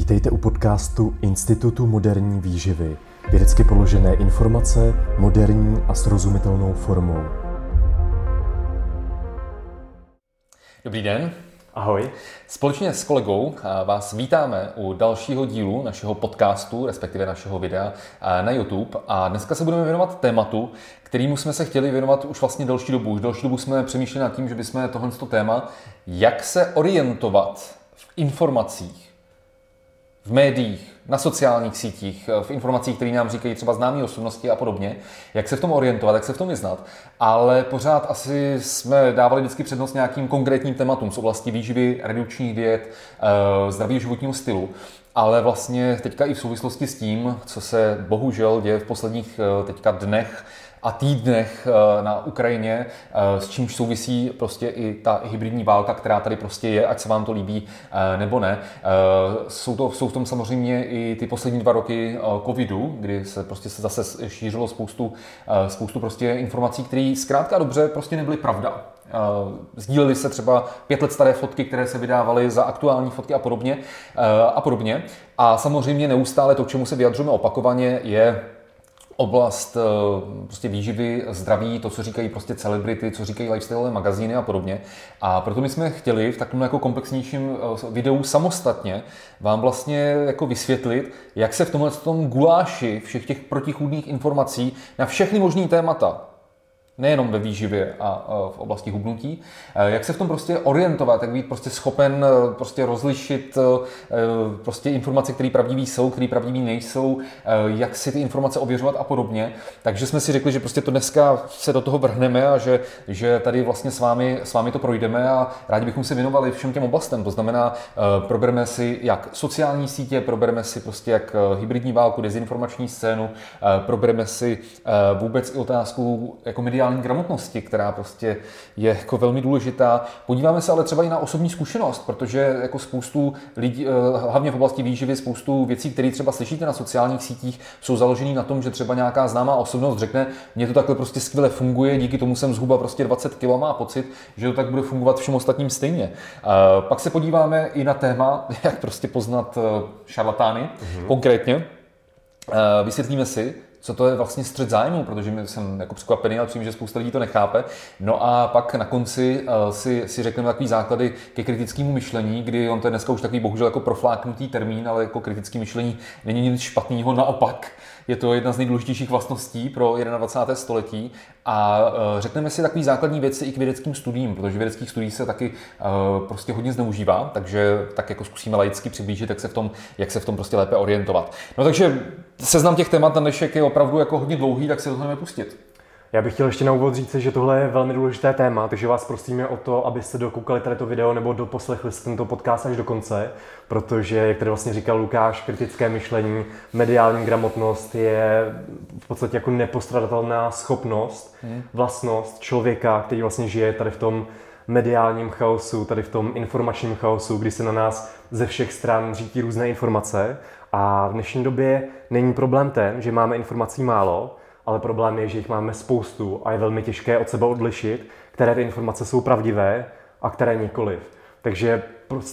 Vítejte u podcastu Institutu moderní výživy. Vědecky položené informace moderní a srozumitelnou formou. Dobrý den. Ahoj. Společně s kolegou vás vítáme u dalšího dílu našeho podcastu, respektive našeho videa na YouTube. A dneska se budeme věnovat tématu, kterýmu jsme se chtěli věnovat už vlastně delší dobu. Už delší dobu jsme přemýšleli nad tím, že bychom tohle téma, jak se orientovat v informacích, v médiích, na sociálních sítích, v informacích, které nám říkají třeba známé osobnosti a podobně, jak se v tom orientovat, jak se v tom vyznat. Ale pořád asi jsme dávali vždycky přednost nějakým konkrétním tématům z oblasti výživy, redukčních diet, eh, zdravého životního stylu. Ale vlastně teďka i v souvislosti s tím, co se bohužel děje v posledních eh, teďka dnech, a týdnech eh, na Ukrajině, eh, s čímž souvisí prostě i ta hybridní válka, která tady prostě je, ať se vám to líbí eh, nebo ne. Jsou, to, jsou v tom samozřejmě i ty poslední dva roky covidu, kdy se prostě se zase šířilo spoustu, spoustu prostě informací, které zkrátka dobře prostě nebyly pravda. Sdílely se třeba pět let staré fotky, které se vydávaly za aktuální fotky a podobně. A podobně. A samozřejmě neustále to, k čemu se vyjadřujeme opakovaně, je oblast eh, prostě výživy, zdraví, to, co říkají prostě celebrity, co říkají lifestyle magazíny a podobně. A proto my jsme chtěli v takovém jako komplexnějším eh, videu samostatně vám vlastně jako vysvětlit, jak se v tomhle tom guláši všech těch protichůdných informací na všechny možné témata nejenom ve výživě a v oblasti hubnutí. Eh, jak se v tom prostě orientovat, jak být prostě schopen eh, prostě rozlišit prostě informace, které pravdivý jsou, které pravdivý nejsou, jak si ty informace ověřovat a podobně. Takže jsme si řekli, že prostě to dneska se do toho vrhneme a že, že tady vlastně s vámi, s vámi to projdeme a rádi bychom se věnovali všem těm oblastem. To znamená, probereme si jak sociální sítě, probereme si prostě jak hybridní válku, dezinformační scénu, probereme si vůbec i otázku jako mediální digitální gramotnosti, která prostě je jako velmi důležitá. Podíváme se ale třeba i na osobní zkušenost, protože jako spoustu lidí, eh, hlavně v oblasti výživy, spoustu věcí, které třeba slyšíte na sociálních sítích, jsou založené na tom, že třeba nějaká známá osobnost řekne, mně to takhle prostě skvěle funguje, díky tomu jsem zhruba prostě 20 kg má pocit, že to tak bude fungovat všem ostatním stejně. Eh, pak se podíváme i na téma, jak prostě poznat eh, šarlatány, mm-hmm. konkrétně. Vysvětlíme si, co to je vlastně střed zájmu, protože jsem jako překvapený, ale přijím, že spousta lidí to nechápe. No a pak na konci uh, si, si řekneme takový základy ke kritickému myšlení, kdy on to je dneska už takový bohužel jako profláknutý termín, ale jako kritické myšlení není nic špatného, naopak je to jedna z nejdůležitějších vlastností pro 21. století a uh, řekneme si takové základní věci i k vědeckým studiím, protože vědeckých studií se taky uh, prostě hodně zneužívá, takže tak jako zkusíme laicky přiblížit, jak se v tom, jak se v tom prostě lépe orientovat. No takže seznam těch témat na dnešek je opravdu jako hodně dlouhý, tak se to jdeme pustit. Já bych chtěl ještě na úvod říct, že tohle je velmi důležité téma, takže vás prosíme o to, abyste dokoukali tady to video nebo doposlechli tento podcast až do konce, protože, jak tady vlastně říkal Lukáš, kritické myšlení, mediální gramotnost je v podstatě jako nepostradatelná schopnost, hmm. vlastnost člověka, který vlastně žije tady v tom mediálním chaosu, tady v tom informačním chaosu, kdy se na nás ze všech stran řítí různé informace. A v dnešní době není problém ten, že máme informací málo, ale problém je, že jich máme spoustu a je velmi těžké od sebe odlišit, které ty informace jsou pravdivé a které nikoliv. Takže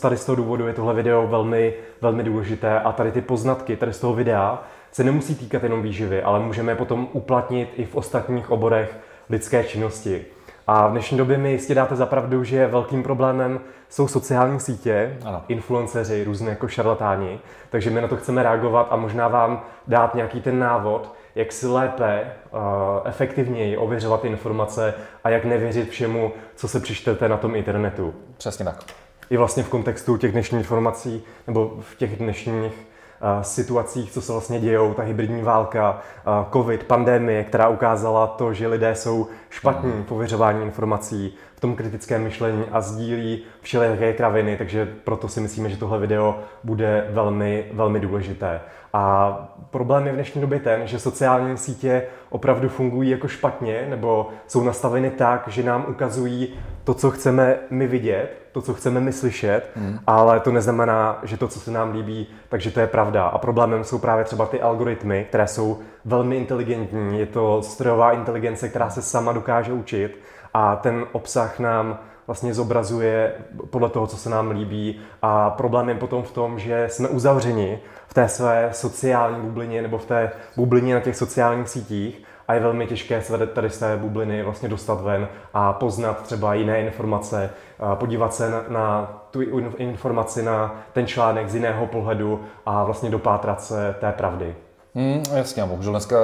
tady z toho důvodu je tohle video velmi, velmi důležité a tady ty poznatky tady z toho videa se nemusí týkat jenom výživy, ale můžeme je potom uplatnit i v ostatních oborech lidské činnosti. A v dnešní době mi jistě dáte zapravdu, že velkým problémem jsou sociální sítě, ano. influenceři, různé jako šarlatáni, takže my na to chceme reagovat a možná vám dát nějaký ten návod, jak si lépe, uh, efektivněji ověřovat informace a jak nevěřit všemu, co se přičtete na tom internetu. Přesně tak. I vlastně v kontextu těch dnešních informací, nebo v těch dnešních uh, situacích, co se vlastně dějou, ta hybridní válka, uh, covid, pandemie, která ukázala to, že lidé jsou špatní v ověřování informací, v tom kritickém myšlení a sdílí všelijaké kraviny, takže proto si myslíme, že tohle video bude velmi, velmi důležité. A problém je v dnešní době ten, že sociální sítě opravdu fungují jako špatně, nebo jsou nastaveny tak, že nám ukazují to, co chceme my vidět, to, co chceme my slyšet, mm. ale to neznamená, že to, co se nám líbí, takže to je pravda. A problémem jsou právě třeba ty algoritmy, které jsou velmi inteligentní. Je to strojová inteligence, která se sama dokáže učit a ten obsah nám vlastně zobrazuje podle toho, co se nám líbí a problém je potom v tom, že jsme uzavřeni v té své sociální bublině nebo v té bublině na těch sociálních sítích a je velmi těžké se tady z té bubliny vlastně dostat ven a poznat třeba jiné informace, podívat se na, na tu informaci, na ten článek z jiného pohledu a vlastně dopátrat se té pravdy. Hmm, jasně, bohužel dneska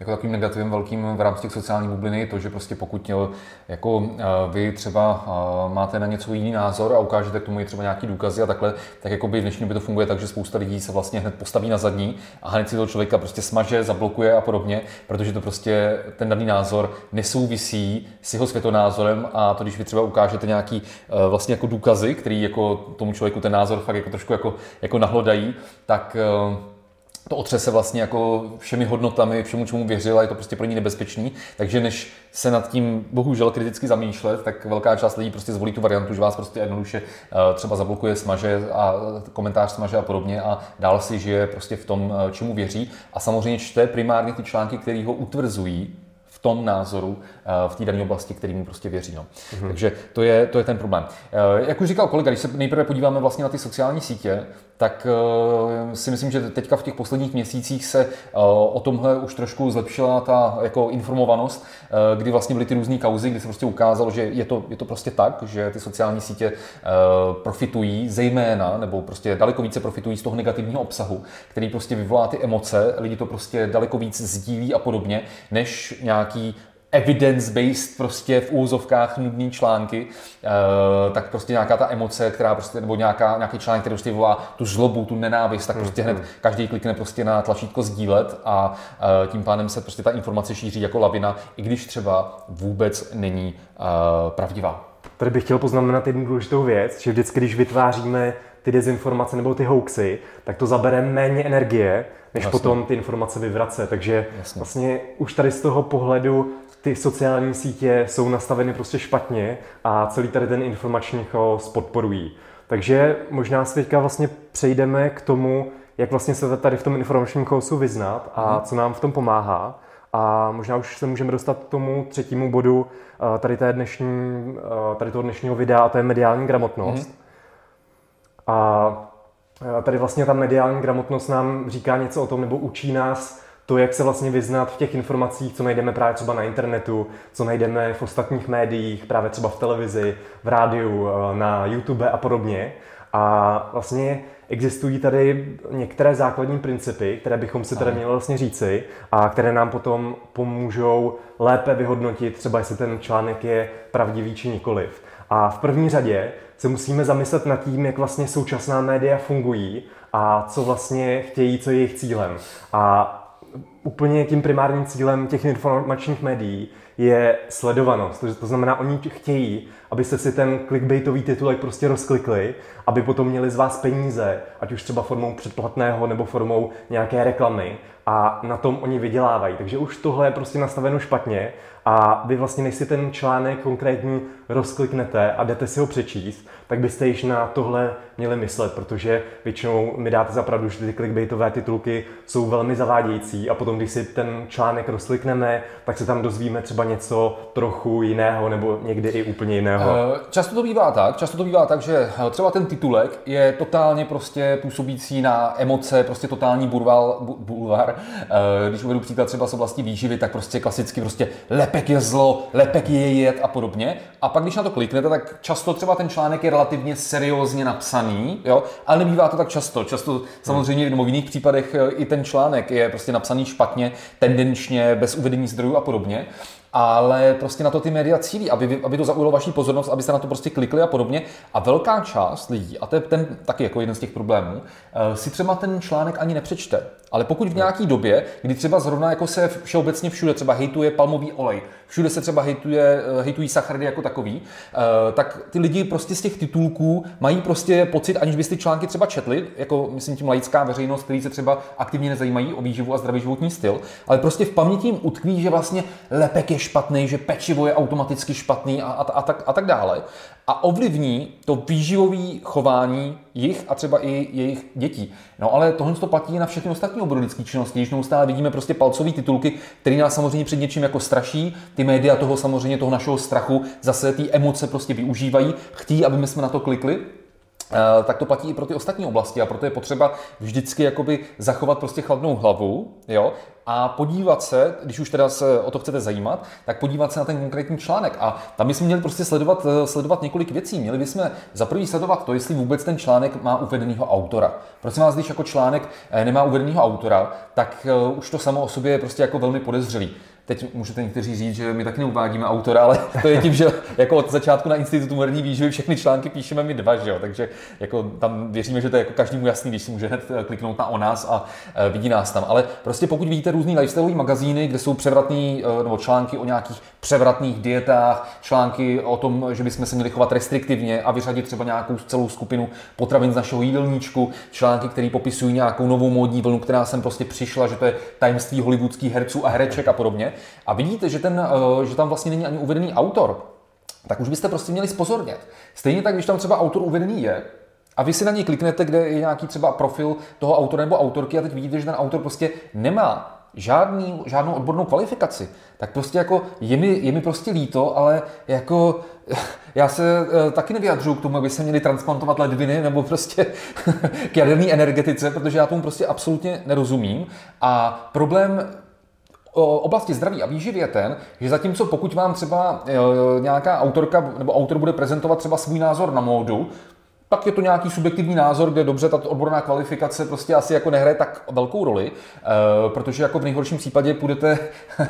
jako takovým negativem velkým v rámci těch sociálních bublin je to, že prostě pokud eh, jako eh, vy třeba máte na něco jiný názor a ukážete k tomu i třeba nějaký důkazy a takhle, tak jako by dnešní době to funguje tak, že spousta lidí se vlastně hned postaví na zadní a hned si toho člověka prostě smaže, zablokuje a podobně, protože to prostě ten daný názor nesouvisí s jeho světonázorem a to, když vy třeba ukážete nějaký vlastně jako důkazy, který jako tomu člověku ten názor fakt jako trošku jako, jako nahlodají, tak to otřese vlastně jako všemi hodnotami, všemu, čemu věřil a je to prostě pro ní nebezpečný. Takže než se nad tím bohužel kriticky zamýšlet, tak velká část lidí prostě zvolí tu variantu, že vás prostě jednoduše eh, třeba zablokuje, smaže a komentář smaže a podobně a dál si žije prostě v tom, eh, čemu věří. A samozřejmě čte primárně ty články, které ho utvrzují tom názoru eh, v té dané oblasti, který mu prostě věří. No. Mm-hmm. Takže to je, to je ten problém. Jak už říkal kolega, když se nejprve podíváme vlastně na ty sociální sítě, tak eh, si myslím, že teďka v těch posledních měsících se eh, o tomhle už trošku zlepšila ta jako informovanost, eh, kdy vlastně byly ty různé kauzy, kdy se prostě ukázalo, že je to, je to prostě tak, že ty sociální sítě profitují zejména, nebo prostě daleko více profitují z toho negativního obsahu, který prostě vyvolá ty emoce, lidi to prostě daleko víc sdílí a podobně, než nějaký evidence-based prostě v úzovkách nudný články, uh, tak prostě nějaká ta emoce, která prostě, nebo nějaká, nějaký článek, který prostě volá tu zlobu, tu nenávist, tak prostě hned každý klikne prostě na tlačítko sdílet a uh, tím pádem se prostě ta informace šíří jako lavina, i když třeba vůbec není uh, pravdivá. Tady bych chtěl poznamenat jednu důležitou věc, že vždycky, když vytváříme ty dezinformace nebo ty hoaxy, tak to zabere méně energie, než Jasně. potom ty informace vyvrace. Takže Jasně. vlastně už tady z toho pohledu ty sociální sítě jsou nastaveny prostě špatně a celý tady ten informační chaos podporují. Takže možná si teďka vlastně přejdeme k tomu, jak vlastně se tady v tom informačním chaosu vyznat a mhm. co nám v tom pomáhá. A možná už se můžeme dostat k tomu třetímu bodu eh, tady, té dnešní, eh, tady toho dnešního videa a to je mediální gramotnost. Mm. A tady vlastně ta mediální gramotnost nám říká něco o tom, nebo učí nás to, jak se vlastně vyznat v těch informacích, co najdeme právě třeba na internetu, co najdeme v ostatních médiích, právě třeba v televizi, v rádiu, eh, na YouTube a podobně. A vlastně existují tady některé základní principy, které bychom si tady měli vlastně říci a které nám potom pomůžou lépe vyhodnotit třeba, jestli ten článek je pravdivý či nikoliv. A v první řadě se musíme zamyslet nad tím, jak vlastně současná média fungují a co vlastně chtějí, co je jejich cílem. A úplně tím primárním cílem těch informačních médií je sledovanost. To znamená, oni chtějí, abyste si ten clickbaitový titulek prostě rozklikli, aby potom měli z vás peníze, ať už třeba formou předplatného nebo formou nějaké reklamy a na tom oni vydělávají. Takže už tohle je prostě nastaveno špatně a vy vlastně, než si ten článek konkrétní rozkliknete a jdete si ho přečíst, tak byste již na tohle měli myslet, protože většinou mi dáte za pravdu, že ty clickbaitové titulky jsou velmi zavádějící a potom, když si ten článek rozklikneme, tak se tam dozvíme třeba něco trochu jiného nebo někdy i úplně jiného. Eh, často to bývá tak, často to bývá tak, že eh, třeba ten titulek je totálně prostě působící na emoce, prostě totální bulvár, bulvár. Eh, když uvedu příklad třeba z oblasti výživy, tak prostě klasicky prostě lepek je zlo, lepek je jed a podobně. A pak když na to kliknete, tak často třeba ten článek je relativně seriózně napsaný, jo, ale nebývá to tak často. Často samozřejmě v jiných případech i ten článek je prostě napsaný špatně, tendenčně, bez uvedení zdrojů a podobně ale prostě na to ty média cílí, aby, aby to zaujalo vaši pozornost, abyste na to prostě klikli a podobně. A velká část lidí, a to je ten taky jako jeden z těch problémů, eh, si třeba ten článek ani nepřečte. Ale pokud v nějaké době, kdy třeba zrovna jako se všeobecně všude třeba hejtuje palmový olej, všude se třeba hejtuje, eh, hejtují sacharidy jako takový, eh, tak ty lidi prostě z těch titulků mají prostě pocit, aniž byste ty články třeba četli, jako myslím tím laická veřejnost, který se třeba aktivně nezajímají o výživu a zdravý životní styl, ale prostě v paměti jim utkví, že vlastně lepek je špatný, že pečivo je automaticky špatný a, a, a, tak, a tak dále. A ovlivní to výživové chování jich a třeba i jejich dětí. No ale tohle to platí na všechny ostatní obory činnosti, když neustále vidíme prostě palcové titulky, které nás samozřejmě před něčím jako straší, ty média toho samozřejmě, toho našeho strachu, zase ty emoce prostě využívají, chtí, aby my jsme na to klikli, tak to platí i pro ty ostatní oblasti a proto je potřeba vždycky jakoby zachovat prostě chladnou hlavu jo, a podívat se, když už teda se o to chcete zajímat, tak podívat se na ten konkrétní článek. A tam bychom měli prostě sledovat, eh, sledovat několik věcí. Měli bychom za prvý sledovat to, jestli vůbec ten článek má uvedeného autora. Prosím vás, když jako článek eh, nemá uvedeného autora, tak už to samo o sobě je prostě jako velmi podezřelý. Teď můžete někteří říct, že my taky neuvádíme autora, ale to je tím, že jako od začátku na Institutu moderní výživy všechny články píšeme my dva, že jo? takže jako tam věříme, že to je jako každému jasný, když si může hned eh, kliknout na o nás a eh, vidí nás tam. Ale prostě pokud vidíte různý lifestyle magazíny, kde jsou převratný eh, nebo články o nějakých převratných dietách, články o tom, že bychom se měli chovat restriktivně a vyřadit třeba nějakou celou skupinu potravin z našeho jídelníčku, články, které popisují nějakou novou módní vlnu, která sem prostě přišla, že to je tajemství hollywoodských herců a hereček a podobně, a vidíte, že, ten, eh, že tam vlastně není ani uvedený autor, tak už byste prostě měli spozornět. Stejně tak, když tam třeba autor uvedený je, a vy si na něj kliknete, kde je nějaký třeba profil toho autora nebo autorky a teď vidíte, že ten autor prostě nemá žádný, žádnou odbornou kvalifikaci, tak prostě jako je mi, je mi prostě líto, ale jako já se uh, taky nevyjadřuju k tomu, aby se měli transplantovat ledviny nebo prostě k jaderné energetice, protože já tomu prostě absolutně nerozumím. A problém oblasti zdraví a výživy je ten, že zatímco pokud vám třeba e, nějaká autorka nebo autor bude prezentovat třeba svůj názor na módu, pak je to nějaký subjektivní názor, kde dobře ta odborná kvalifikace prostě asi jako nehraje tak velkou roli, uh, protože jako v nejhorším případě půjdete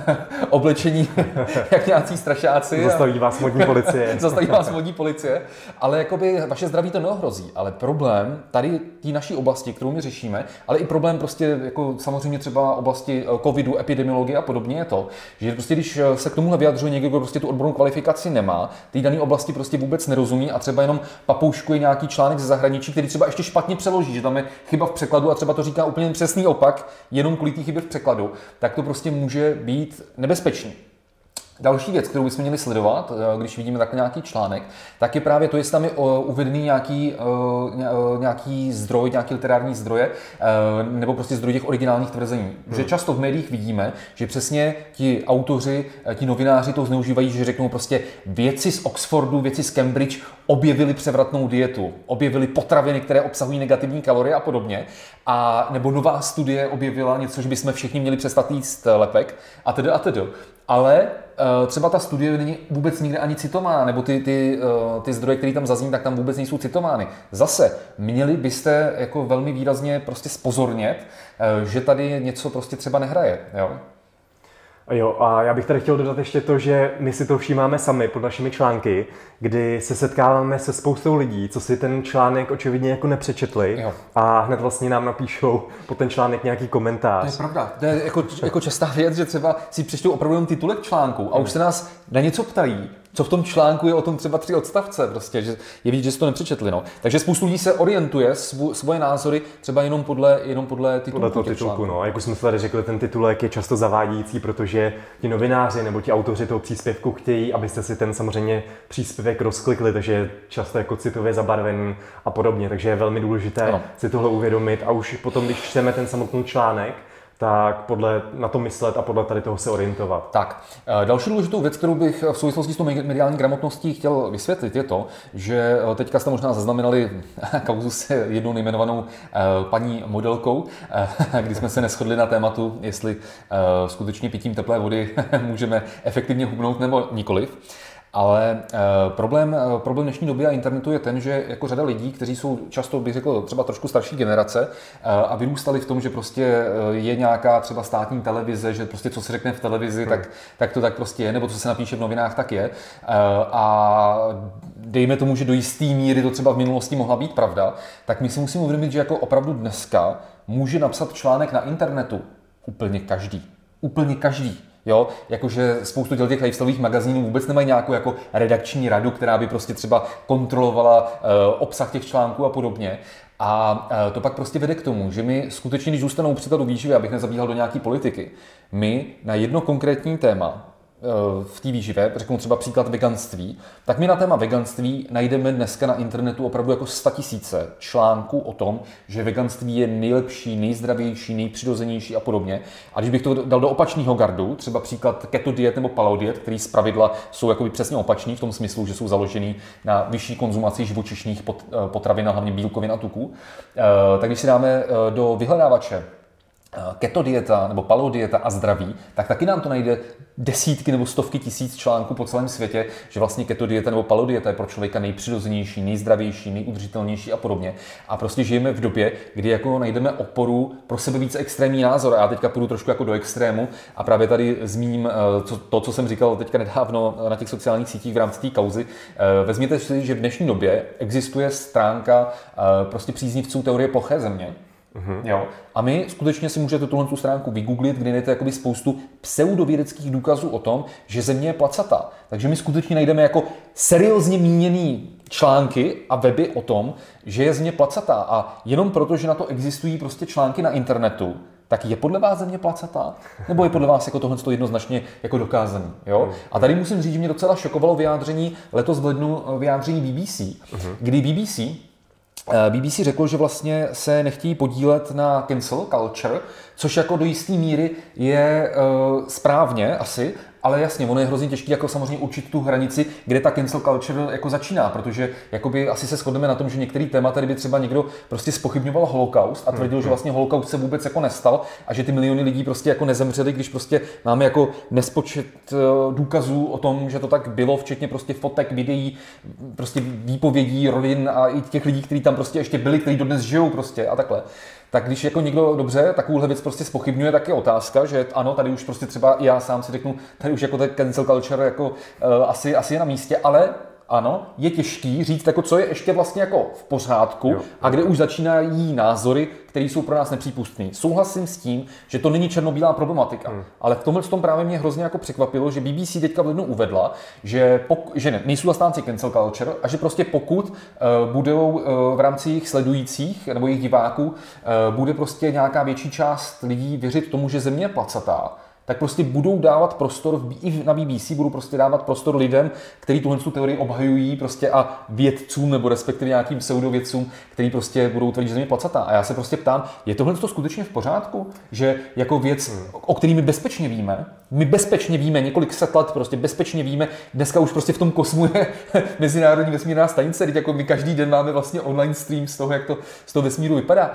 oblečení jak nějací strašáci. Zastaví vás modní policie. Zastaví vás modní policie, ale jakoby vaše zdraví to neohrozí. Ale problém tady té naší oblasti, kterou my řešíme, ale i problém prostě jako samozřejmě třeba oblasti eh, covidu, epidemiologie a podobně je to, že prostě když eh, se k tomuhle vyjadřuje někdo, kdo prostě tu odbornou kvalifikaci nemá, té dané oblasti prostě vůbec nerozumí a třeba jenom papouškuje nějaký článek ze zahraničí, který třeba ještě špatně přeloží, že tam je chyba v překladu a třeba to říká úplně přesný opak, jenom kvůli té chybě v překladu, tak to prostě může být nebezpečný. Další věc, kterou bychom měli sledovat, eh, když vidíme takhle nějaký článek, tak je právě to, jestli tam je eh, uvedený nějaký, eh, nějaký zdroj, nějaký literární zdroje, nebo prostě zdroj těch originálních tvrzení. Hmm. Že často v médiích vidíme, že přesně ti autoři, ti novináři to zneužívají, že řeknou prostě věci z Oxfordu, věci z Cambridge objevili převratnou dietu, objevili potraviny, které obsahují negativní kalorie a podobně, a nebo nová studie objevila něco, že bychom všichni měli přestat jíst lepek a tedy a tedy. Ale třeba ta studie není vůbec nikde ani citována, nebo ty, ty, uh, ty zdroje, které tam zazní, tak tam vůbec nejsou citovány. Zase, měli byste jako velmi výrazně prostě spozornět, uh, že tady něco prostě třeba nehraje. Jo? Jo, a já bych tady chtěl dodat ještě to, že my si to všímáme sami pod našimi články, kdy se setkáváme se spoustou lidí, co si ten článek očividně jako nepřečetli jo. a hned vlastně nám napíšou po ten článek nějaký komentář. To je pravda. To je jako, jako častá věc, že třeba si přečtou opravdu jen titulek článku a už se nás na něco ptají co v tom článku je o tom třeba tři odstavce, prostě, že je vidět, že jste to nepřečetli. No. Takže spoustu lidí se orientuje svů, svoje názory třeba jenom podle, jenom podle titulku. Podle toho titulku, no. Jak už jsme tady řekli, ten titulek je často zavádějící, protože ti novináři nebo ti autoři toho příspěvku chtějí, abyste si ten samozřejmě příspěvek rozklikli, takže je často jako citově zabarvený a podobně. Takže je velmi důležité ano. si tohle uvědomit a už potom, když čteme ten samotný článek, tak podle, na to myslet a podle tady toho se orientovat. Tak, eh, další důležitou věc, kterou bych v souvislosti s tou mediální gramotností chtěl vysvětlit, je to, že eh, teďka jste možná zaznamenali kauzu s jednou nejmenovanou eh, paní modelkou, kdy jsme se neschodli na tématu, jestli skutečně pitím teplé vody můžeme efektivně hubnout nebo nikoliv. Ale uh, problém, uh, problém dnešní doby a internetu je ten, že jako řada lidí, kteří jsou často, bych řekl, třeba trošku starší generace uh, a vyrůstali v tom, že prostě uh, je nějaká třeba státní televize, že prostě co se řekne v televizi, hmm. tak, tak to tak prostě je, nebo co se napíše v novinách, tak je. Uh, a dejme tomu, že do jisté míry to třeba v minulosti mohla být pravda, tak my si musíme uvědomit, že jako opravdu dneska může napsat článek na internetu úplně každý. Úplně každý. Jo, jakože spoustu těch lifestyleových magazínů vůbec nemají nějakou jako redakční radu, která by prostě třeba kontrolovala uh, obsah těch článků a podobně. A uh, to pak prostě vede k tomu, že my skutečně, když zůstanou příkladu výživy, abych nezabíhal do nějaké politiky, my na jedno konkrétní téma v té výživě, řeknu třeba příklad veganství, tak my na téma veganství najdeme dneska na internetu opravdu jako tisíce článků o tom, že veganství je nejlepší, nejzdravější, nejpřirozenější a podobně. A když bych to dal do opačného gardu, třeba příklad keto diet nebo paleo diet, který z pravidla jsou jakoby přesně opačný v tom smyslu, že jsou založený na vyšší konzumaci živočišných potravin a hlavně bílkovin a tuků, tak když si dáme do vyhledávače keto dieta nebo paleo dieta a zdraví, tak taky nám to najde desítky nebo stovky tisíc článků po celém světě, že vlastně keto dieta nebo paleo dieta je pro člověka nejpřirozenější, nejzdravější, nejudržitelnější a podobně. A prostě žijeme v době, kdy jako najdeme oporu pro sebe více extrémní názor. A já teďka půjdu trošku jako do extrému a právě tady zmíním eh, to, co jsem říkal teďka nedávno na těch sociálních sítích v rámci té kauzy. Eh, vezměte si, že v dnešní době existuje stránka eh, prostě příznivců teorie ploché země, Mm-hmm. Jo. A my skutečně si můžete tuhle tu stránku vygooglit, kde najdete jakoby spoustu pseudovědeckých důkazů o tom, že Země je placatá. Takže my skutečně najdeme jako seriózně míněný články a weby o tom, že je Země placatá. A jenom proto, že na to existují prostě články na internetu, tak je podle vás země placatá? Nebo je podle vás jako tohle jednoznačně jako dokázaný? Jo? Mhm. A tady musím říct, že mě docela šokovalo vyjádření letos v lednu vyjádření BBC, uh-huh. kdy BBC Eh, BBC řekl, že vlastně se nechtějí podílet na cancel culture, což jako do jisté míry je uh, správně asi, ale jasně, ono je hrozně těžké jako samozřejmě určit tu hranici, kde ta cancel culture jako začíná, protože jakoby asi se shodneme na tom, že některý témata, kdyby třeba někdo prostě spochybňoval holokaust a tvrdil, že hmm. vlastně holokaust se vůbec jako nestal a že ty miliony lidí prostě jako nezemřeli, když prostě máme jako nespočet eh, důkazů o tom, že to tak bylo, včetně prostě fotek, videí, prostě výpovědí rodin a i těch lidí, kteří tam prostě ještě byli, kteří dodnes žijou prostě a takhle tak když jako někdo dobře takovouhle věc prostě spochybňuje, tak je otázka, že ano, tady už prostě třeba já sám si řeknu, tady už jako ten cancel culture jako uh, asi, asi je na místě, ale ano, je těžký říct, jako, co je ještě vlastně jako v pořádku jo. a kde už začínají názory, které jsou pro nás nepřípustné. Souhlasím s tím, že to není černobílá problematika, hmm. ale v tomhle tom právě mě hrozně jako překvapilo, že BBC teďka v lednu uvedla, že, pok- že ne, nejsou zastánci cancel culture a že prostě pokud uh, budou uh, v rámci jejich sledujících nebo jejich diváků, uh, bude prostě nějaká větší část lidí věřit tomu, že země je placatá, tak prostě budou dávat prostor, v, i na BBC budou prostě dávat prostor lidem, kteří tuhle tu teorii obhajují prostě a vědcům nebo respektive nějakým pseudovědcům, kteří prostě budou tvrdit, že země placatá. A já se prostě ptám, je tohle to skutečně v pořádku? Že jako věc, hmm. o který my bezpečně víme, my bezpečně víme, několik set let prostě bezpečně víme, dneska už prostě v tom kosmu je mezinárodní vesmírná stanice, teď jako my každý den máme vlastně online stream z toho, jak to z toho vesmíru vypadá.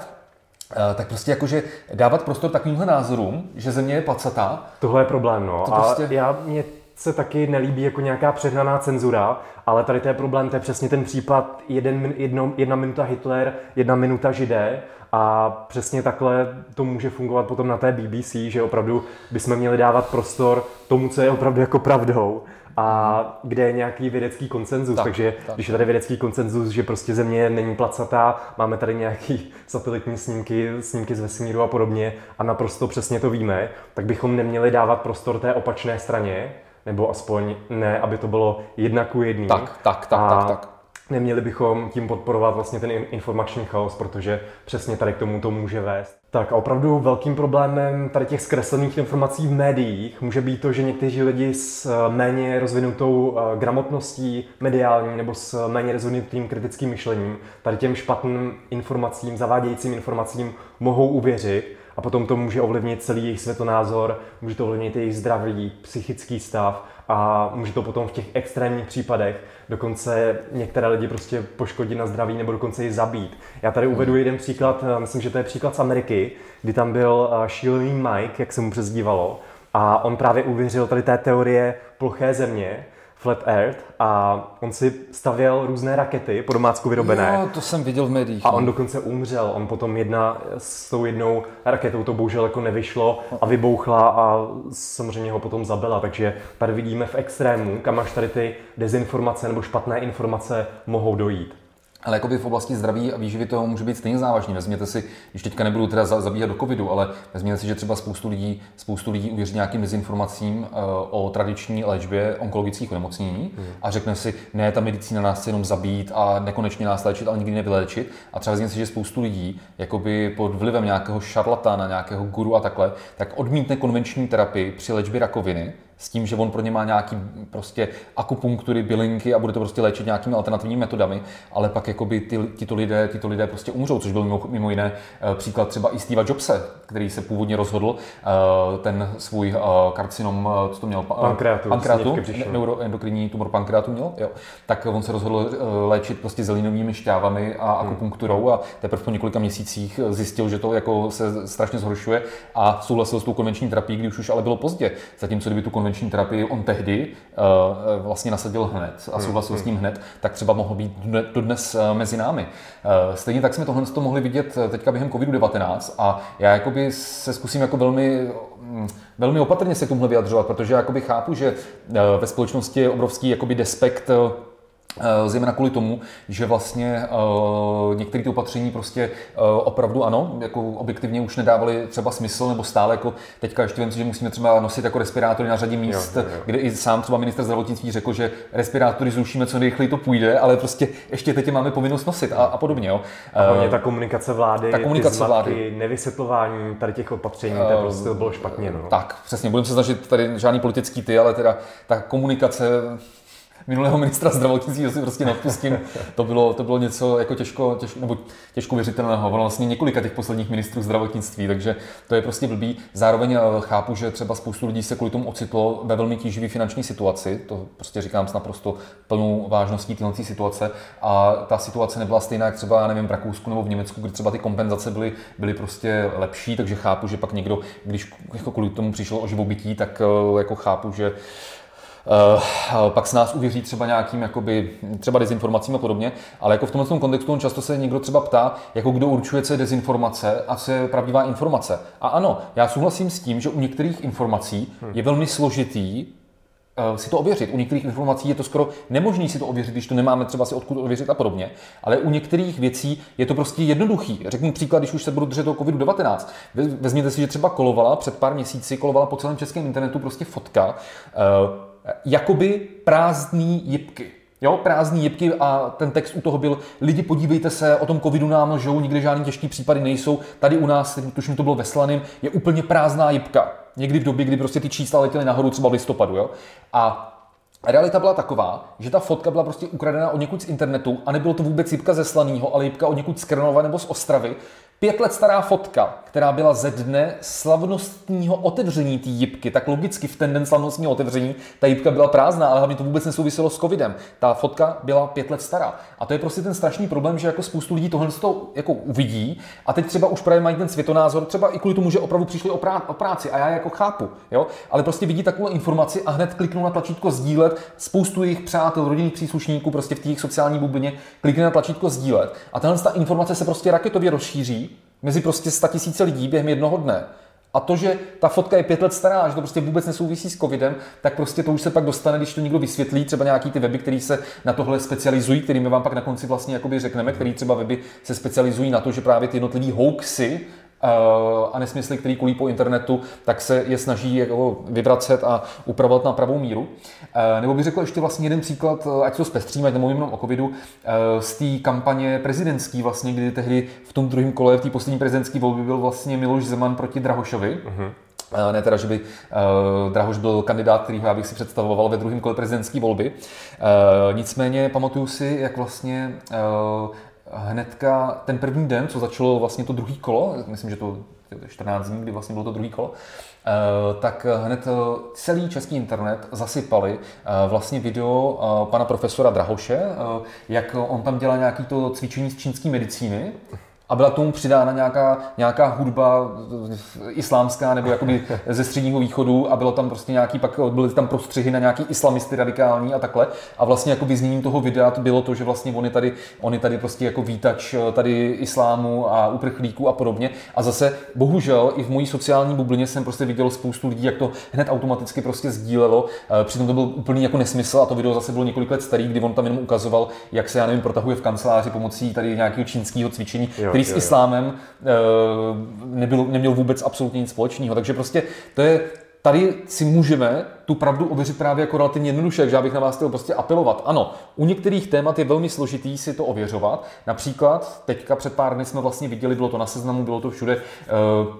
Eh, tak prostě jakože dávat prostor takovýmhle názorům, že země je placatá. Tohle je problém, no. To a prostě... já mě se taky nelíbí jako nějaká přehnaná cenzura, ale tady to je problém, to je přesně ten případ jeden, jedno, jedna minuta Hitler, jedna minuta Židé a přesně takhle to může fungovat potom na té BBC, že opravdu bychom měli dávat prostor tomu, co je opravdu jako pravdou a kde je nějaký vědecký konsenzus. Tak, Takže tak. když je tady vědecký konsenzus, že prostě Země není placatá, máme tady nějaký satelitní snímky, snímky z vesmíru a podobně a naprosto přesně to víme, tak bychom neměli dávat prostor té opačné straně, nebo aspoň ne, aby to bylo jedna ku jedný. Tak, tak, tak, a tak, tak. Neměli bychom tím podporovat vlastně ten informační chaos, protože přesně tady k tomu to může vést. Tak a opravdu velkým problémem tady těch zkreslených informací v médiích může být to, že někteří lidi s eh, méně rozvinutou eh, gramotností mediální nebo s méně rozvinutým kritickým myšlením tady těm špatným informacím, zavádějícím informacím mohou uvěřit a potom to může ovlivnit celý jejich světonázor, může to ovlivnit jejich zdraví, psychický stav a může to potom v těch extrémních případech dokonce některé lidi prostě poškodit na zdraví nebo dokonce i zabít. Já tady uvedu hmm. jeden příklad, eh, myslím, že to je příklad z Ameriky, kdy tam byl eh, šílený Mike, jak se mu přezdívalo, a on právě uvěřil tady té teorie ploché země, Flat Earth a on si stavěl různé rakety po domácku vyrobené. Jo, to jsem viděl v médiích. A on no. dokonce umřel. On potom jedna s tou jednou raketou to bohužel jako nevyšlo a vybouchla a samozřejmě ho potom zabila. Takže tady vidíme v extrému, kam až tady ty dezinformace nebo špatné informace mohou dojít. Ale jakoby v oblasti zdraví a výživy to může být stejně závažný. Vezměte si, když teďka nebudu teda zabíhat do covidu, ale vezměte si, že třeba spoustu lidí, spoustu lidí uvěří nějakým dezinformacím uh, o tradiční léčbě onkologických onemocnění hmm. a řekne si, ne, ta medicína nás chce jenom zabít a nekonečně nás léčit, ale nikdy nevyléčit. A třeba vezměte si, že spoustu lidí jakoby pod vlivem nějakého šarlatána, nějakého guru a takhle, tak odmítne konvenční terapii při léčbě rakoviny, s tím, že on pro ně má nějaký prostě akupunktury, bylinky a bude to prostě léčit nějakými alternativními metodami, ale pak jakoby ty, tyto, lidé, tyto lidé prostě umřou, což byl mimo, mimo jiné eh, příklad třeba i Steve Jobse, který se původně rozhodl eh, ten svůj eh, karcinom, co to měl? Pankreatu. Pankreatu, neuroendokrinní tumor pankreatu měl, jo. Tak on se rozhodl léčit prostě zelinovými šťávami a hmm. akupunkturou a teprve po několika měsících zjistil, že to jako se strašně zhoršuje a souhlasil s tou konvenční terapií, když už ale bylo pozdě. Zatímco kdyby tu konvenční terapii on tehdy uh, vlastně nasadil hned a hmm, souhlasil hmm. s ním hned, tak třeba mohl být dodnes uh, mezi námi. Uh, stejně tak jsme tohle to mohli vidět teďka během COVID-19 a já jakoby se zkusím jako velmi mm, velmi opatrně se k tomuhle vyjadřovat, protože já jakoby chápu, že ve společnosti je obrovský jakoby despekt Eh, zejména kvůli tomu, že vlastně uh, některé ty opatření prostě uh, opravdu ano, jako objektivně už nedávaly třeba smysl, nebo stále jako teďka ještě vím, že musíme třeba nosit jako respirátory na řadě míst, jo, jo, jo. kde i sám třeba minister zdravotnictví řekl, že respirátory zrušíme, co nejrychleji to půjde, ale prostě ještě teď máme povinnost nosit a, a podobně. Jo. A hlavně ta komunikace vlády, ta komunikace ty zmatky, vlády, nevysvětlování tady těch opatření, to prostě bylo špatně. No. Tak, přesně, budeme se snažit tady žádný politický ty, ale teda ta komunikace minulého ministra zdravotnictví, si prostě neodpustím. To bylo, to bylo něco jako těžko, těžko, nebo těžko věřitelného. Ono vlastně několika těch posledních ministrů zdravotnictví, takže to je prostě blbý. Zároveň eh, chápu, že třeba spoustu lidí se kvůli tomu ocitlo ve velmi tíživé finanční situaci. To prostě říkám s naprosto plnou vážností téhle situace. A ta situace nebyla stejná, jak třeba, já nevím, v Rakousku nebo v Německu, kde třeba ty kompenzace byly, byly prostě lepší, takže chápu, že pak někdo, když jako kvůli tomu přišel o živobytí, tak eh, jako chápu, že pak se nás uvěří třeba nějakým jakoby, třeba dezinformacím a podobně, ale jako v tomhle kontextu často se někdo třeba ptá, jako kdo určuje, co je dezinformace a co je pravdivá informace. A ano, já souhlasím s tím, že u některých informací je velmi složitý uh, si to ověřit. U některých informací je to skoro nemožné si to ověřit, když to nemáme třeba si odkud ověřit a podobně. Ale u některých věcí je to prostě jednoduchý. Řeknu příklad, když už se budu držet toho COVID-19. Vezměte si, že třeba kolovala před pár měsíci, kolovala po celém českém internetu prostě fotka, uh, jakoby prázdný jipky. Jo, prázdný jipky a ten text u toho byl, lidi podívejte se, o tom covidu nám lžou, nikdy žádný těžký případy nejsou, tady u nás, tuším to bylo ve Slaným, je úplně prázdná jipka. Někdy v době, kdy prostě ty čísla letěly nahoru, třeba v listopadu. Jo? A Realita byla taková, že ta fotka byla prostě ukradená od někud z internetu a nebylo to vůbec jipka ze Slaného, ale jipka od někud z Krnova nebo z Ostravy, Pět let stará fotka, která byla ze dne slavnostního otevření té jipky, tak logicky v ten den slavnostního otevření ta jipka byla prázdná, ale hlavně to vůbec nesouviselo s covidem. Ta fotka byla pět let stará. A to je prostě ten strašný problém, že jako spoustu lidí tohle to jako uvidí a teď třeba už právě mají ten světonázor, třeba i kvůli tomu, že opravdu přišli o, prá- o práci a já jako chápu, jo? ale prostě vidí takovou informaci a hned kliknou na tlačítko sdílet, spoustu jejich přátel, rodinných příslušníků prostě v té sociální bublině klikne na tlačítko sdílet a tahle ta informace se prostě raketově rozšíří mezi prostě 100 tisíce lidí během jednoho dne. A to, že ta fotka je pět let stará, že to prostě vůbec nesouvisí s covidem, tak prostě to už se pak dostane, když to někdo vysvětlí, třeba nějaký ty weby, které se na tohle specializují, kterými vám pak na konci vlastně jakoby řekneme, který třeba weby se specializují na to, že právě ty jednotlivé hoaxy a nesmysly, který kulí po internetu, tak se je snaží jako vyvracet a upravovat na pravou míru. Eh, nebo bych řekl ještě vlastně jeden příklad, eh, ať to zpestříme, ať nemluvím jenom o covidu, z té kampaně prezidentský vlastně, kdy tehdy v tom druhém kole, v té poslední prezidentské volbě byl vlastně Miloš Zeman proti Drahošovi. Uh-huh. Ne teda, že by uh, Drahoš byl kandidát, který já bych si představoval ve druhém kole prezidentské volby. Uh, nicméně pamatuju si, jak vlastně uh, hnedka ten první den, co začalo vlastně to druhý kolo, myslím, že to 14 dní, kdy vlastně bylo to druhý kolo, eh, tak hned eh, celý český internet zasypali eh, vlastně video pana profesora Drahoše, jak on tam dělá nějaký to cvičení z čínské medicíny a byla tomu přidána nějaká, nějaká hudba islámská nebo jakoby ze středního východu a bylo tam prostě nějaký, pak byly tam prostřihy na nějaký islamisty radikální a takhle. A vlastně jako vyzněním toho videa bylo to, že vlastně on je tady, on tady prostě jako vítač eh, tady islámu a uprchlíků a podobně. A zase bohužel i v mojí sociální bublině jsem prostě viděl spoustu lidí, jak to hned automaticky prostě sdílelo. Eh, přitom to byl úplný jako nesmysl a to video zase bylo několik let starý, kdy on tam jenom ukazoval, jak se, já nevím, protahuje v kanceláři pomocí tady nějakého čínského cvičení. Jo který s islámem eh, nebyl, neměl vůbec absolutně nic společného. Takže prostě to je, tady si můžeme tu pravdu ověřit právě jako relativně jednoduše, takže já bych na vás chtěl prostě apelovat. Ano, u některých témat je velmi složitý si to ověřovat. Například teďka před pár dny jsme vlastně viděli, bylo to na seznamu, bylo to všude, uh,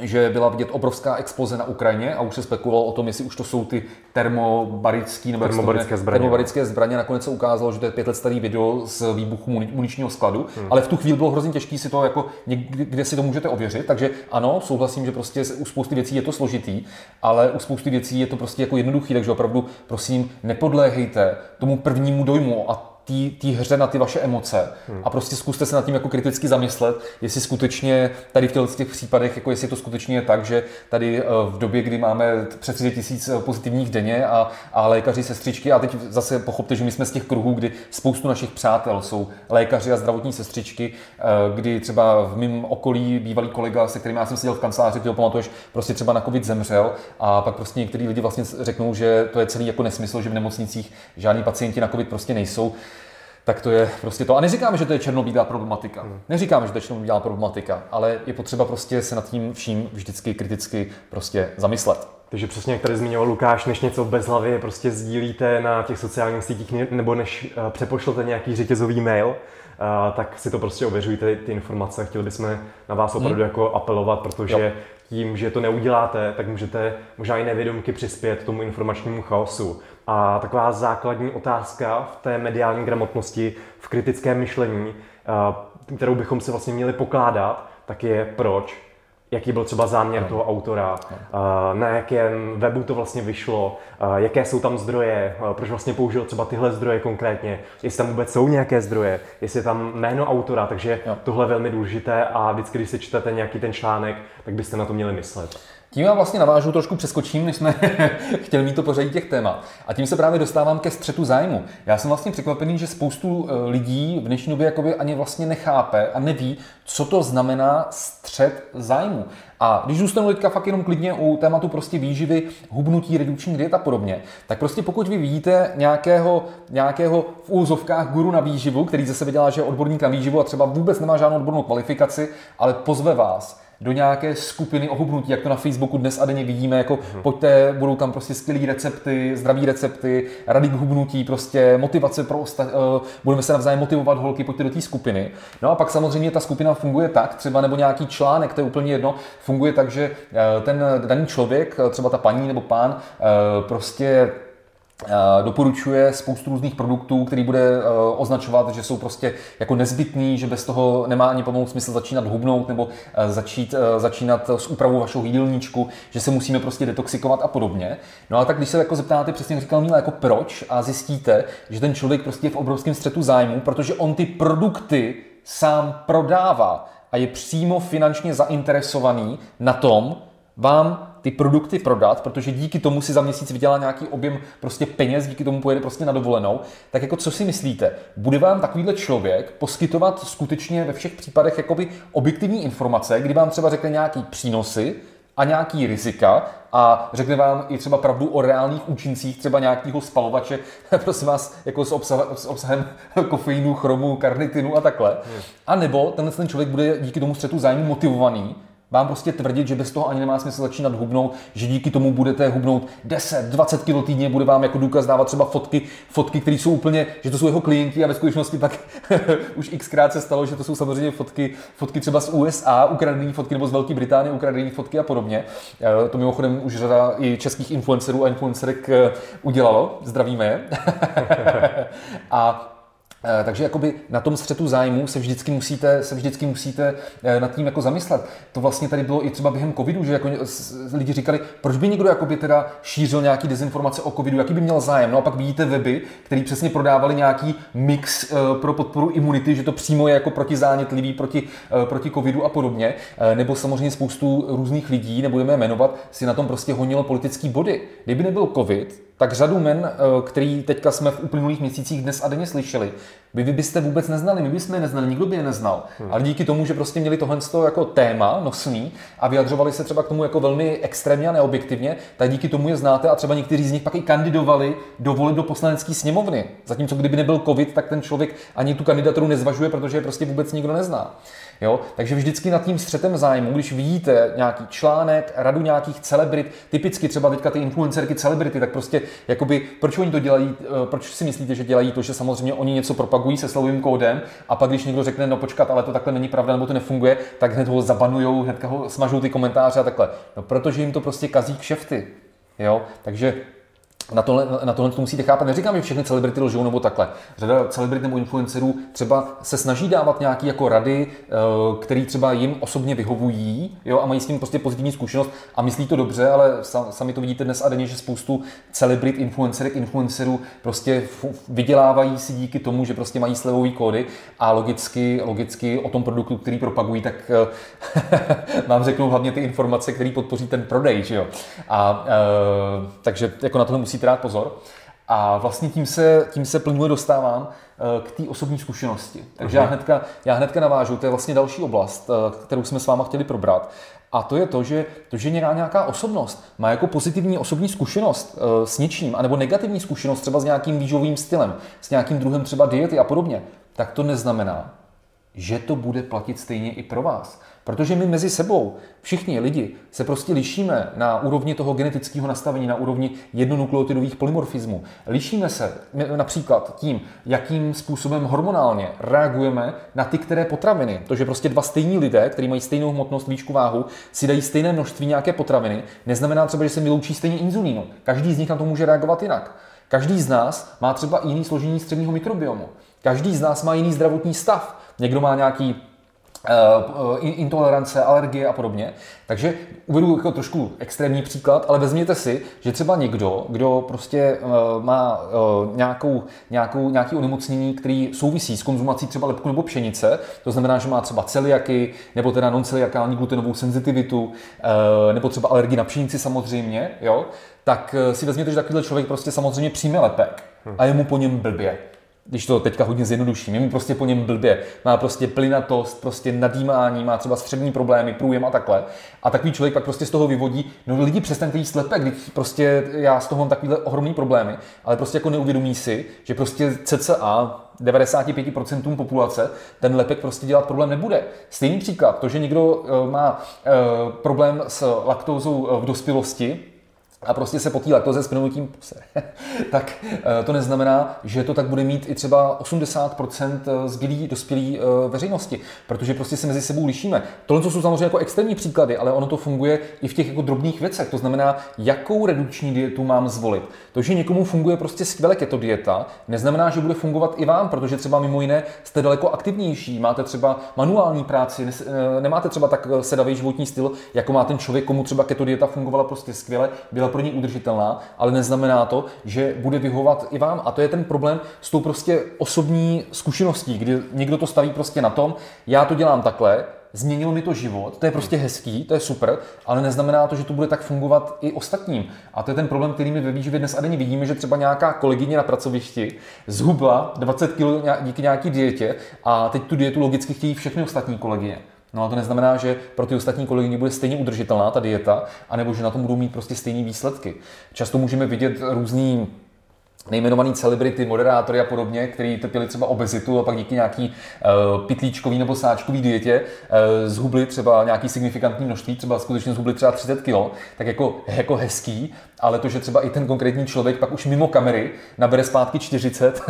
že byla vidět obrovská exploze na Ukrajině a už se spekulovalo o tom, jestli už to jsou ty termobarické nebo termobarické zbraně. termobarické zbraně. Nakonec se ukázalo, že to je pět let starý video z výbuchu muničního skladu, hmm. ale v tu chvíli bylo hrozně těžké si to jako někde, kde si to můžete ověřit. Takže ano, souhlasím, že prostě u spousty věcí je to složitý, ale u spousty věcí je to prostě jako jednoduchý, takže opravdu prosím, nepodléhejte tomu prvnímu dojmu a té hře na ty vaše emoce hmm. a prostě zkuste se nad tím jako kriticky zamyslet, jestli skutečně tady v těch případech, jako jestli to skutečně je tak, že tady eh, v době, kdy máme přes 30 tisíc eh, pozitivních denně a, a lékaři, sestřičky, a teď zase pochopte, že my jsme z těch kruhů, kdy spoustu našich přátel jsou lékaři a zdravotní sestřičky, eh, kdy třeba v mém okolí bývalý kolega, se kterým já jsem seděl v kanceláři, ty ho pamatuješ, prostě třeba na covid zemřel a pak prostě některý lidi vlastně řeknou, že to je celý jako nesmysl, že v nemocnicích žádní pacienti na covid prostě nejsou tak to je prostě to. A neříkáme, že to je černobílá problematika. Hmm. Neříkáme, že to je černobílá problematika, ale je potřeba prostě se nad tím vším vždycky kriticky prostě zamyslet. Takže přesně jak tady zmiňoval Lukáš, než něco bez hlavy prostě sdílíte na těch sociálních sítích, nebo než uh, přepošlete nějaký řetězový mail, uh, tak si to prostě ověřujte ty informace. Chtěli bychom na vás opravdu hmm. jako apelovat, protože jo. tím, že to neuděláte, tak můžete možná i nevědomky přispět tomu informačnímu chaosu. A taková základní otázka v té mediální gramotnosti, v kritickém myšlení, eh, kterou bychom si vlastně měli pokládat, tak je proč, jaký byl třeba záměr toho autora, eh, na jakém webu to vlastně vyšlo, eh, jaké jsou tam zdroje, proč vlastně použil třeba tyhle zdroje konkrétně, jestli tam vůbec jsou nějaké zdroje, jestli je tam jméno autora, takže tohle je velmi důležité a vždycky, když si čtete nějaký ten článek, tak byste na to měli myslet. Tím já vlastně navážu, trošku přeskočím, než jsme chtěli mít to pořadí těch témat. A tím se právě dostávám ke střetu zájmu. Já jsem vlastně překvapený, že spoustu eh, lidí v dnešní době jakoby ani vlastně nechápe a neví, co to znamená střet zájmu. A když zůstanu teďka fakt jenom klidně u tématu prostě výživy, hubnutí, redukční diet a podobně, tak prostě pokud vy vidíte nějakého, nějakého v úzovkách guru na výživu, který ze sebe dělá, že je odborník na výživu a třeba vůbec nemá žádnou odbornou kvalifikaci, ale pozve vás do nějaké skupiny ohubnutí, jak to na Facebooku dnes a denně vidíme, jako hmm. pojďte, budou tam prostě skvělé recepty, zdraví recepty, rady k hubnutí, prostě motivace pro osta- uh, budeme se navzájem motivovat holky, pojďte do té skupiny. No a pak samozřejmě ta skupina funguje tak, třeba nebo nějaký článek, to je úplně jedno, funguje tak, že uh, ten daný člověk, třeba ta paní nebo pán, uh, prostě doporučuje spoustu různých produktů, který bude e, označovat, že jsou prostě jako nezbytný, že bez toho nemá ani pomalu smysl začínat hubnout nebo e, začít, začínat s úpravou vašeho jídelníčku, že se musíme prostě detoxikovat a podobně. No a tak když se jako zeptáte, přesně říkal Míla, jako proč a zjistíte, že ten člověk prostě je v obrovském střetu zájmu, protože on ty produkty sám prodává a je přímo finančně zainteresovaný na tom, vám ty produkty prodat, protože díky tomu si za měsíc vydělá nějaký objem prostě peněz, díky tomu pojede prostě na dovolenou, tak jako co si myslíte? Bude vám takovýhle člověk poskytovat skutečně ve všech případech jakoby objektivní informace, kdy vám třeba řekne nějaký přínosy, a nějaký rizika a řekne vám i třeba pravdu o reálných účincích třeba nějakého spalovače, prosím vás, jako s, obsah, s obsahem kofeinu, chromu, karnitinu a takhle. A nebo tenhle ten člověk bude díky tomu střetu zájmu motivovaný vám prostě tvrdit, že bez toho ani nemá smysl začínat hubnout, že díky tomu budete hubnout 10, 20 kg týdně, bude vám jako důkaz dávat třeba fotky, fotky, které jsou úplně, že to jsou jeho klienti a ve skutečnosti pak už xkrát se stalo, že to jsou samozřejmě fotky, fotky třeba z USA, ukradené fotky nebo z Velké Británie, ukradené fotky a podobně. Eh, to mimochodem už řada i českých influencerů a influencerek eh, udělalo, zdravíme je. a takže jakoby na tom střetu zájmu se vždycky musíte, se vždycky musíte eh, nad tím jako zamyslet. To vlastně tady bylo i třeba během covidu, že jako lidi říkali, proč by někdo jakoby teda šířil nějaký dezinformace o covidu, jaký by měl zájem. No a pak vidíte weby, které přesně prodávali nějaký mix eh, pro podporu imunity, že to přímo je jako protizánětlivý proti, proti covidu a podobně. Nebo samozřejmě spoustu různých lidí, nebudeme je jmenovat, si na tom prostě honilo politický body. Kdyby nebyl covid, tak řadu men, eh, který teďka jsme v uplynulých měsících dnes a denně slyšeli, by vy byste vůbec neznali, my bychom je neznali, nikdo by je neznal. Hmm. Ale díky tomu, že prostě měli tohle jako téma nosný a vyjadřovali se třeba k tomu jako velmi extrémně a neobjektivně, tak díky tomu je znáte a třeba někteří z nich pak i kandidovali do voleb do poslanecké sněmovny. Zatímco kdyby nebyl covid, tak ten člověk ani tu kandidaturu nezvažuje, protože je prostě vůbec nikdo nezná. Jo? Takže vždycky nad tím střetem zájmu, když vidíte nějaký článek, radu nějakých celebrit, typicky třeba teďka ty influencerky celebrity, tak prostě jakoby, proč oni to dělají, eh, proč si myslíte, že dělají to, že samozřejmě oni něco propagují se slovým kódem a pak když někdo řekne, no počkat, ale to takhle není pravda nebo to nefunguje, tak hned ho zabanujou, hned ho smažou ty komentáře a takhle. No protože jim to prostě kazí kšefty. Jo? Takže na tohle, na tohle to musíte chápat. Neříkám, že všechny celebrity lžou nebo takhle. Řada celebrit nebo influencerů třeba se snaží dávat nějaké jako rady, eh, které třeba jim osobně vyhovují jo, a mají s tím prostě pozitivní zkušenost a myslí to dobře, ale sami to vidíte dnes a denně, že spoustu celebrit, influencerek, influencerů prostě vydělávají si díky tomu, že prostě mají slevový kódy a logicky, logicky o tom produktu, který propagují, tak eh, vám řeknou hlavně ty informace, které podpoří ten prodej. Že jo? A, e, takže jako na tohle musí musíte dát pozor. A vlastně tím se, tím se plynule dostávám eh, k té osobní zkušenosti. Takže uh-huh. já, hnedka, já hnedka navážu, to je vlastně další oblast, eh, kterou jsme s váma chtěli probrat. A to je to, že, to, že nějaká osobnost má jako pozitivní osobní zkušenost uh, s něčím, anebo negativní zkušenost třeba s nějakým výživovým stylem, s nějakým druhem třeba diety a podobně, tak to neznamená, že to bude platit stejně i pro vás. Protože my mezi sebou, všichni lidi, se prostě lišíme na úrovni toho genetického nastavení, na úrovni jednonukleotidových polymorfismů. Lišíme se například tím, jakým způsobem hormonálně reagujeme na ty, které potraviny. To, že prostě dva stejní lidé, kteří mají stejnou hmotnost, výšku, váhu, si dají stejné množství nějaké potraviny, neznamená třeba, že se vyloučí stejně inzulínu. Každý z nich na to může reagovat jinak. Každý z nás má třeba jiný složení středního mikrobiomu. Každý z nás má jiný zdravotní stav. Někdo má nějaký intolerance, alergie a podobně. Takže uvedu jako trošku extrémní příklad, ale vezměte si, že třeba někdo, kdo prostě eh, má eh, nějakou, nějakou, nějaký onemocnění, který souvisí s konzumací třeba lepku nebo pšenice, to znamená, že má třeba celiaky, nebo teda non-celiakální glutenovou senzitivitu, nebo třeba alergii na pšenici samozřejmě, jo, tak si vezměte, že takovýhle člověk prostě samozřejmě přijme lepek a je mu po něm blbě když to teďka hodně zjednoduším, je mu prostě po něm blbě, má prostě plynatost, prostě nadýmání, má třeba střední problémy, průjem a takhle. A takový člověk pak prostě z toho vyvodí, no lidi přestaňte jíst lepek, když prostě já z toho mám takovýhle ohromný problémy, ale prostě jako neuvědomí si, že prostě cca 95% populace ten lepek prostě dělat problém nebude. Stejný příklad, to, že někdo eh, má eh, problém s laktózou v dospělosti, a prostě se potí laktoze s plynutím puse, tak eh, to neznamená, že to tak bude mít i třeba 80% eh, zbylý dospělý eh, veřejnosti, protože prostě se mezi sebou lišíme. Tohle jsou samozřejmě jako extrémní příklady, ale ono to funguje i v těch jako drobných věcech. To znamená, jakou redukční dietu mám zvolit. To, že někomu funguje prostě skvěle keto dieta, neznamená, že bude fungovat i vám, protože třeba mimo jiné jste daleko aktivnější, máte třeba manuální práci, nemáte třeba tak sedavý životní styl, jako má ten člověk, komu třeba keto dieta fungovala prostě skvěle, byla pro ní udržitelná, ale neznamená to, že bude vyhovovat i vám. A to je ten problém s tou prostě osobní zkušeností, kdy někdo to staví prostě na tom, já to dělám takhle, změnilo mi to život, to je prostě hezký, to je super, ale neznamená to, že to bude tak fungovat i ostatním. A to je ten problém, který my ve výživě dnes a denně vidíme, že třeba nějaká kolegyně na pracovišti zhubla 20 kg díky nějaký dietě a teď tu dietu logicky chtějí všechny ostatní kolegyně. No a to neznamená, že pro ty ostatní kolegy bude stejně udržitelná ta dieta, anebo že na tom budou mít prostě stejné výsledky. Často můžeme vidět různý nejmenovaný celebrity, moderátory a podobně, kteří trpěli třeba obezitu a pak díky nějaký uh, pitlíčkový nebo sáčkový dietě uh, zhubli třeba nějaký signifikantní množství, třeba skutečně zhubli třeba 30 kg, tak jako, jako hezký, ale to, že třeba i ten konkrétní člověk pak už mimo kamery nabere zpátky 40,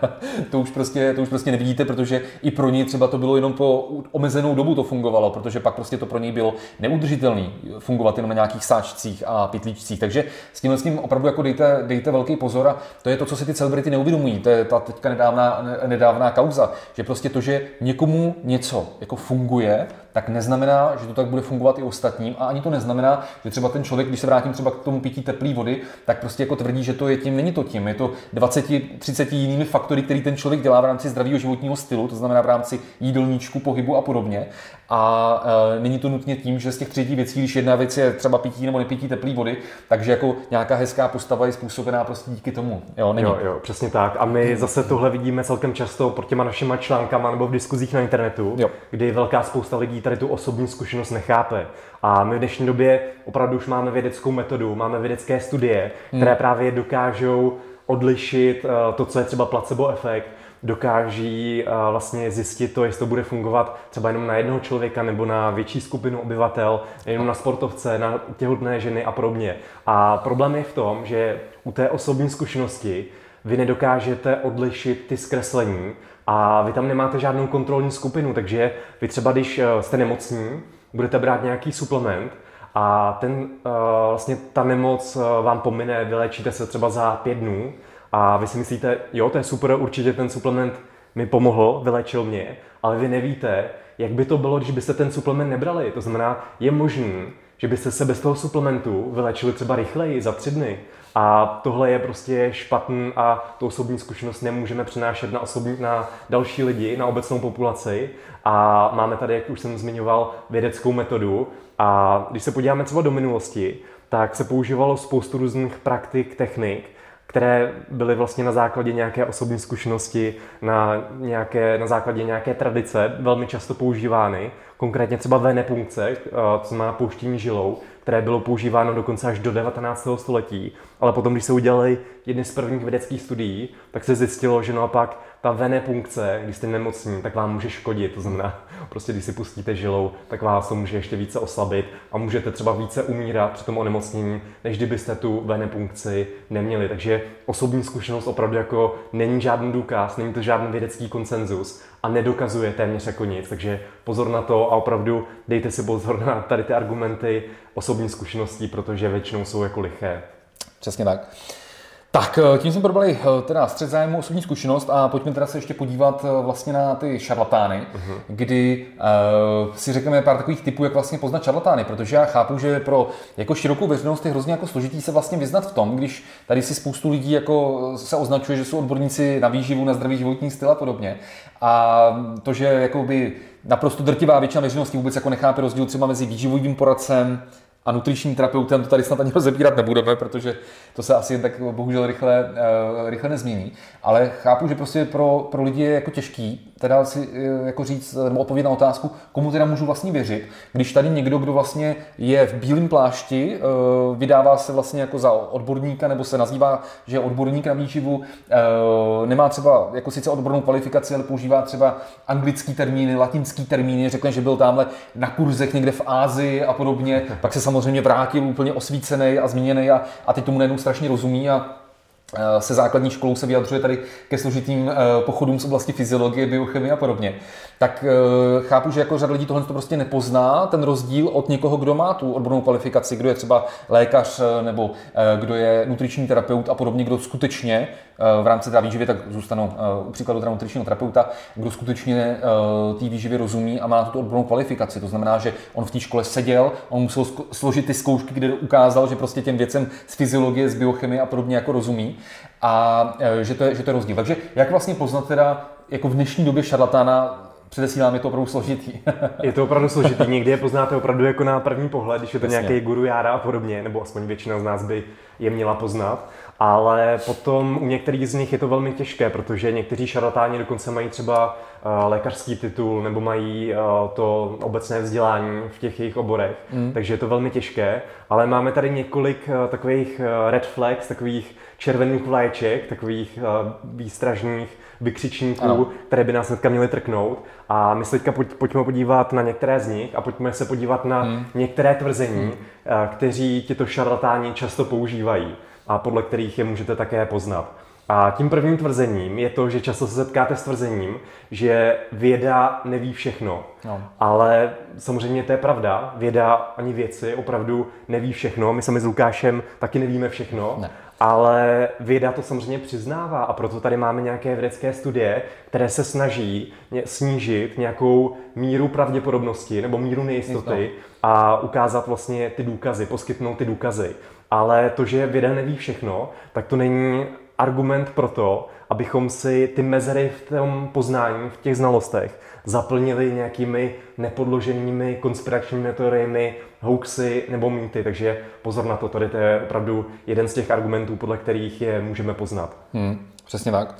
to, už prostě, to už prostě nevidíte, protože i pro něj třeba to bylo jenom po omezenou dobu to fungovalo, protože pak prostě to pro něj bylo neudržitelné fungovat jenom na nějakých sáčcích a pitlíčcích. Takže s tímhle s tím opravdu jako dejte, dejte velký pozor a to je to, co si ty celebrity neuvědomují. To je ta teďka nedávná, nedávná kauza, že prostě to, že někomu něco jako funguje, tak neznamená, že to tak bude fungovat i ostatním a ani to neznamená, že třeba ten člověk, když se vrátím třeba k tomu pití teplé vody, tak prostě jako tvrdí, že to je tím, není to tím, je to 20, 30 jinými faktory, který ten člověk dělá v rámci zdravého životního stylu, to znamená v rámci jídelníčku, pohybu a podobně. A e, není to nutně tím, že z těch třetí věcí, když jedna věc je třeba pití nebo nepití teplé vody, takže jako nějaká hezká postava je způsobená prostě díky tomu. Jo, není. jo, jo přesně tak. A my zase tohle vidíme celkem často pod těma našimi článkama nebo v diskuzích na internetu, jo. kdy velká spousta lidí tady tu osobní zkušenost nechápe. A my v dnešní době opravdu už máme vědeckou metodu, máme vědecké studie, hmm. které právě dokážou odlišit eh, to, co je třeba placebo efekt dokáží vlastně zjistit to, jestli to bude fungovat třeba jenom na jednoho člověka nebo na větší skupinu obyvatel, jenom na sportovce, na těhotné ženy a podobně. A problém je v tom, že u té osobní zkušenosti vy nedokážete odlišit ty zkreslení a vy tam nemáte žádnou kontrolní skupinu, takže vy třeba, když eh, jste nemocní, budete brát nějaký suplement a ten, eh, vlastně ta nemoc eh, vám pomine, vylečíte se třeba za pět dnů a vy si myslíte, jo, to je super, určitě ten suplement mi pomohl, vylečil mě, ale vy nevíte, jak by to bylo, když byste ten suplement nebrali. To znamená, je možný, že byste se bez toho suplementu vylečili třeba rychleji, za tři dny. A tohle je prostě špatný a tu osobní zkušenost nemůžeme přenášet na, osobní, na další lidi, na obecnou populaci. A máme tady, jak už jsem zmiňoval, vědeckou metodu. A když se podíváme třeba do minulosti, tak se používalo spoustu různých praktik, technik, které byly vlastně na základě nějaké osobní zkušenosti, na, nějaké, na základě nějaké tradice velmi často používány. Konkrétně třeba venepunkce, eh, co má pouštění žilou, které bylo používáno dokonce až do 19. století. Ale potom, když se udělali jedny z prvních vědeckých studií, tak se zjistilo, že naopak ta venepunkce, když jste nemocní, tak vám může škodit. To znamená, prostě když si pustíte žilou, tak vás to může ještě více oslabit a můžete třeba více umírat při tom onemocnění, než kdybyste tu venepunkci neměli. Takže osobní zkušenost opravdu jako není žádný důkaz, není to žádný vědecký konsenzus a nedokazuje téměř jako nic. Takže pozor na to a opravdu dejte si pozor na tady ty argumenty osobní zkušeností, protože většinou jsou jako liché. Přesně tak. Tak, eh, tím jsme probrali eh, teda střed zájmu, osobní zkušenost a pojďme teda se ještě podívat eh, vlastně na ty šarlatány, uh-huh. kdy uh, si řekneme pár takových typů, jak vlastně poznat šarlatány, protože já chápu, že pro jako širokou veřejnost je hrozně jako složitý se vlastně vyznat v tom, když tady si spoustu lidí jako se označuje, že jsou odborníci na výživu, na zdravý životní styl a podobně. A to, že jakoby naprosto drtivá většina veřejnosti vůbec jako nechápe rozdíl třeba mezi výživovým poradcem, a nutričním terapeutem to tady snad ani rozebírat nebudeme, protože to se asi jen tak bohužel rychle, uh, rychle nezmění. Ale chápu, že prostě pro, pro lidi je jako těžký teda si uh, jako říct nebo odpovědět na otázku, komu teda můžu vlastně věřit, když tady někdo, kdo vlastně je v bílém plášti, vydává se vlastně jako za odborníka nebo se nazývá, že je odborník na výživu, nemá třeba jako sice odbornou kvalifikaci, ale používá třeba anglický termíny, latinský termíny, řekne, že byl tamhle na kurzech někde v Ázii a podobně, pak se samozřejmě vrátil úplně osvícený a zmíněný a, a teď tomu najednou strašně rozumí a Eh, se základní školou se vyjadřuje tady ke složitým eh, pochodům z oblasti fyziologie, biochemie a podobně, tak eh, chápu, že jako řada lidí tohle to prostě nepozná, ten rozdíl od někoho, kdo má tu odbornou kvalifikaci, kdo je třeba lékař nebo kdo je nutriční terapeut a podobně, kdo skutečně v rámci té výživy, tak zůstanou u příkladu teda nutričního terapeuta, kdo skutečně té výživy rozumí a má tu odbornou kvalifikaci. To znamená, že on v té škole seděl, on musel složit ty zkoušky, kde ukázal, že prostě těm věcem z fyziologie, z biochemie a podobně jako rozumí a že to, je, že to je rozdíl. Takže jak vlastně poznat teda jako v dnešní době šarlatána, předesílám, je to opravdu složitý. je to opravdu složitý, někdy je poznáte opravdu jako na první pohled, když je to Jasně. nějaký guru jára a podobně, nebo aspoň většina z nás by je měla poznat. Ale potom u některých z nich je to velmi těžké, protože někteří šarlatáni dokonce mají třeba uh, lékařský titul nebo mají uh, to obecné vzdělání v těch jejich oborech, mm. takže je to velmi těžké. Ale máme tady několik uh, takových red flags, takových červených vlaječek, takových výstražných vykřičníků, ano. které by nás hnedka měly trknout. A my se teďka pojď, pojďme podívat na některé z nich a pojďme se podívat na hmm. některé tvrzení, hmm. kteří tito šarlatáni často používají a podle kterých je můžete také poznat. A tím prvním tvrzením je to, že často se setkáte s tvrzením, že věda neví všechno. No. Ale samozřejmě to je pravda. Věda ani věci opravdu neví všechno. My sami s Lukášem taky nevíme všechno. Ne. Ale věda to samozřejmě přiznává a proto tady máme nějaké vědecké studie, které se snaží snížit nějakou míru pravděpodobnosti nebo míru nejistoty a ukázat vlastně ty důkazy, poskytnout ty důkazy. Ale to, že věda neví všechno, tak to není argument pro to, abychom si ty mezery v tom poznání, v těch znalostech, zaplnili nějakými nepodloženými konspiračními teoriemi, hoaxy nebo mýty. Takže pozor na to, tady to je opravdu jeden z těch argumentů, podle kterých je můžeme poznat. Hmm, přesně tak.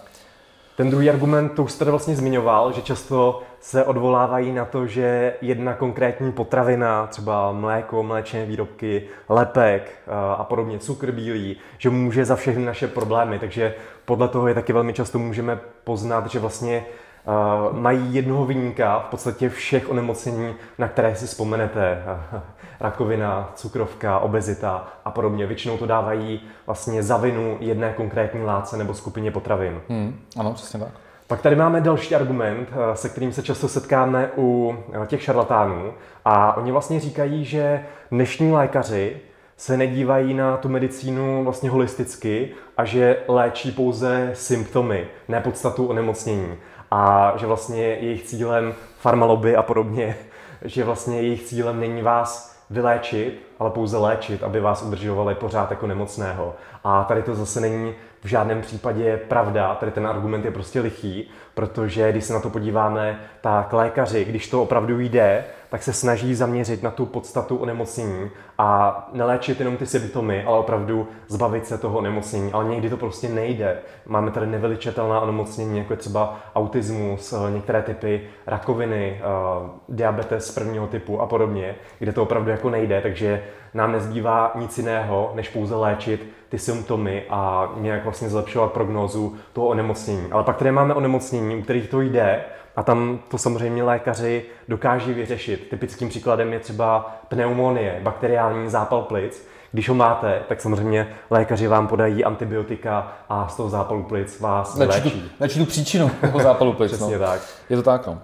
Ten druhý argument, to už jste vlastně zmiňoval, že často se odvolávají na to, že jedna konkrétní potravina, třeba mléko, mléčné výrobky, lepek eh, a podobně, cukr bílý, že může za všechny naše problémy. Takže podle toho je taky velmi často můžeme poznat, že vlastně mají jednoho vyníka v podstatě všech onemocnění, na které si vzpomenete. Rakovina, cukrovka, obezita a podobně. Většinou to dávají vlastně za vinu jedné konkrétní látce nebo skupině potravin. Hmm, ano, přesně tak. Pak tady máme další argument, eh, se kterým se často setkáme u eh, těch šarlatánů. A oni vlastně říkají, že dnešní lékaři se nedívají na tu medicínu vlastně holisticky a že léčí pouze symptomy, ne podstatu onemocnění a že vlastně jejich cílem farmaloby a podobně, že vlastně jejich cílem není vás vyléčit, ale pouze léčit, aby vás udržovali pořád jako nemocného. A tady to zase není v žádném případě pravda, tady ten argument je prostě lichý, protože když se na to podíváme, tak lékaři, když to opravdu jde, tak se snaží zaměřit na tu podstatu onemocnění a neléčit jenom ty symptomy, ale opravdu zbavit se toho onemocnění. Ale někdy to prostě nejde. Máme tady nevyličitelná onemocnění, jako je třeba autismus, eh, některé typy rakoviny, eh, diabetes prvního typu a podobně, kde to opravdu jako nejde, takže nám nezbývá nic jiného, než pouze léčit ty symptomy a nějak vlastně zlepšovat prognózu toho onemocnění. Ale pak tady máme onemocnění, u kterých to jde a tam to samozřejmě lékaři dokáží vyřešit. Typickým příkladem je třeba pneumonie, bakteriální zápal plic. Když ho máte, tak samozřejmě lékaři vám podají antibiotika a z toho zápalu plic vás léčí. Léčí tu příčinu toho zápalu plic. Přesně no. tak. Je to tak, no.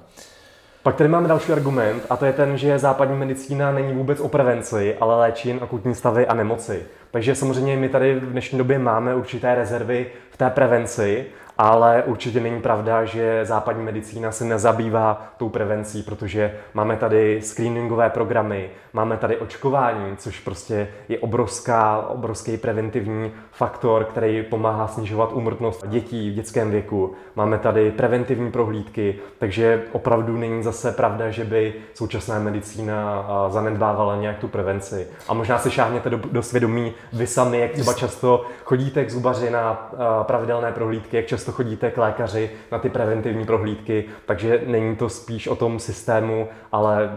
Pak tady máme další argument a to je ten, že západní medicína není vůbec o prevenci, ale léčí akutní stavy a nemoci. Takže samozřejmě my tady v dnešní době máme určité rezervy v té prevenci ale určitě není pravda, že západní medicína se nezabývá tou prevencí, protože máme tady screeningové programy, máme tady očkování, což prostě je obrovská, obrovský preventivní faktor, který pomáhá snižovat úmrtnost dětí v dětském věku. Máme tady preventivní prohlídky, takže opravdu není zase pravda, že by současná medicína zanedbávala nějak tu prevenci. A možná si šáhněte do, do svědomí vy sami, jak třeba často chodíte k zubaři na pravidelné prohlídky, jak často často chodíte k lékaři na ty preventivní prohlídky, takže není to spíš o tom systému, ale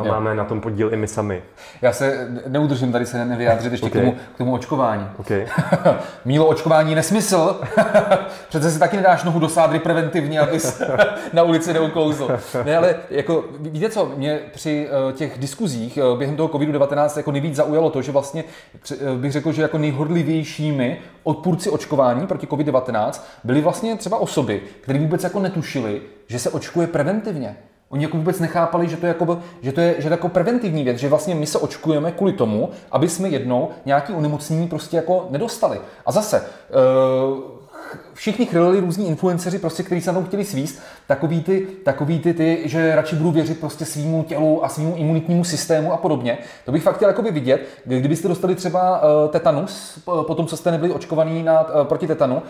uh, máme na tom podíl i my sami. Já se neudržím tady se nevyjádřit ještě okay. k, tomu, k tomu očkování. Okay. Mílo očkování nesmysl. Přece si taky nedáš nohu do sádry preventivně, abys na ulici neuklouzl. Ne, ale jako, víte co, mě při uh, těch diskuzích uh, během toho COVID-19 jako nejvíc zaujalo to, že vlastně uh, bych řekl, že jako nejhodlivějšími odpůrci očkování proti COVID-19 byli vlastně třeba osoby, které vůbec jako netušili, že se očkuje preventivně. Oni jako vůbec nechápali, že to je jako, že to je, že to je jako preventivní věc, že vlastně my se očkujeme kvůli tomu, aby jsme jednou nějaký onemocnění prostě jako nedostali. A zase, uh, všichni chrlili různí influenceři, prostě, kteří se na tom chtěli svíst, takový ty, takový ty, ty, že radši budu věřit prostě svýmu tělu a svýmu imunitnímu systému a podobně. To bych fakt chtěl jakoby vidět, kdybyste dostali třeba uh, tetanus, po tom, co jste nebyli očkovaní na, uh, proti tetanu, uh,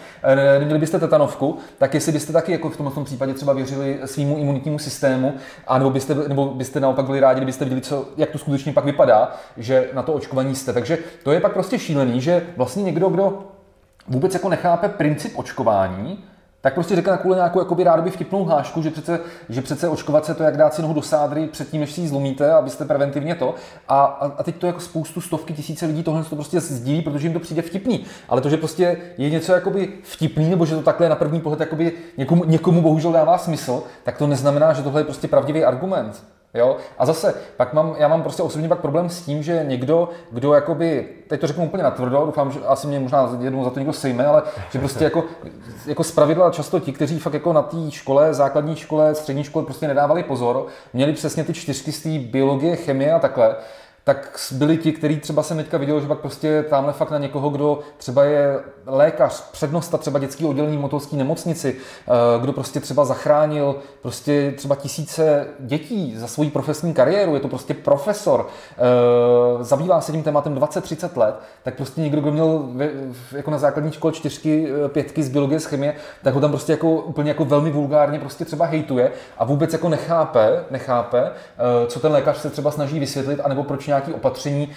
neměli byste tetanovku, tak jestli byste taky jako v tomto případě třeba věřili svýmu imunitnímu systému, a nebo byste, nebo byste naopak byli rádi, kdybyste viděli, co, jak to skutečně pak vypadá, že na to očkovaní jste. Takže to je pak prostě šílený, že vlastně někdo, kdo vůbec jako nechápe princip očkování, tak prostě řekne takovou nějakou jakoby rádoby vtipnou hlášku, že přece, že přece očkovat se to, jak dát si nohu do sádry předtím, než si ji zlomíte, abyste preventivně to. A, a, a, teď to jako spoustu stovky tisíce lidí tohle to prostě sdílí, protože jim to přijde vtipný. Ale to, že prostě je něco jakoby vtipný, nebo že to takhle na první pohled jakoby někomu, někomu bohužel dává smysl, tak to neznamená, že tohle je prostě pravdivý argument. Jo? A zase, pak mám, já mám prostě osobně pak problém s tím, že někdo, kdo jakoby, teď to řeknu úplně natvrdo, doufám, že asi mě možná jednou za to někdo sejme, ale že prostě jako, jako zpravidla často ti, kteří fakt jako na té škole, základní škole, střední škole prostě nedávali pozor, měli přesně ty čtyřky z té biologie, chemie a takhle, tak byli ti, kteří třeba jsem teďka viděl, že pak prostě tamhle fakt na někoho, kdo třeba je lékař, přednosta třeba dětský oddělení motolské nemocnici, eh, kdo prostě třeba zachránil prostě třeba tisíce dětí za svoji profesní kariéru, je to prostě profesor, eh, zabývá se tím tématem 20-30 let, tak prostě někdo, kdo měl jako na základní škole čtyřky, eh, pětky z biologie, z chemie, tak ho tam prostě jako úplně jako velmi vulgárně prostě třeba hejtuje a vůbec jako nechápe, nechápe, co ten lékař se třeba snaží vysvětlit, anebo proč nějaké opatření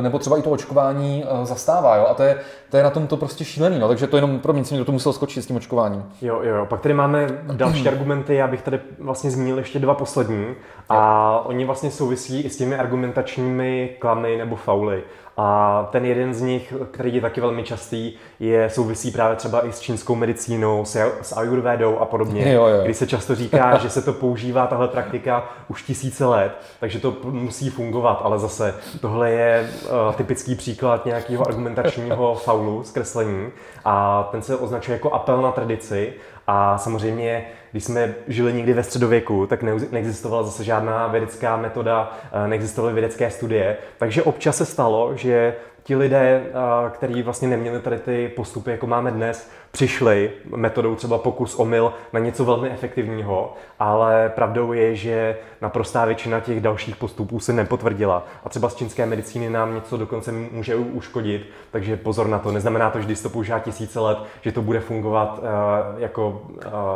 nebo třeba i to očkování zastává. Jo? A to je, to je na tom to prostě šílený. No? Takže to jenom pro mě jsem do toho musel skočit s tím očkováním. Jo, jo, jo. Pak tady máme další argumenty, já bych tady vlastně zmínil ještě dva poslední. A oni vlastně souvisí i s těmi argumentačními klamy nebo fauly. A ten jeden z nich, který je taky velmi častý, je souvisí právě třeba i s čínskou medicínou, s, s ayurvédou a podobně, jo, jo. kdy se často říká, že se to používá, tahle praktika, už tisíce let, takže to musí fungovat, ale zase tohle je uh, typický příklad nějakého argumentačního faulu, zkreslení. A ten se označuje jako apel na tradici. A samozřejmě, když jsme žili někdy ve středověku, tak neexistovala zase žádná vědecká metoda, eh, neexistovaly vědecké studie. Takže občas se stalo, že ti lidé, kteří vlastně neměli tady ty postupy, jako máme dnes, přišli metodou třeba pokus omyl na něco velmi efektivního, ale pravdou je, že naprostá většina těch dalších postupů se nepotvrdila. A třeba z čínské medicíny nám něco dokonce může uškodit, takže pozor na to. Neznamená to, že když to používá tisíce let, že to bude fungovat uh, jako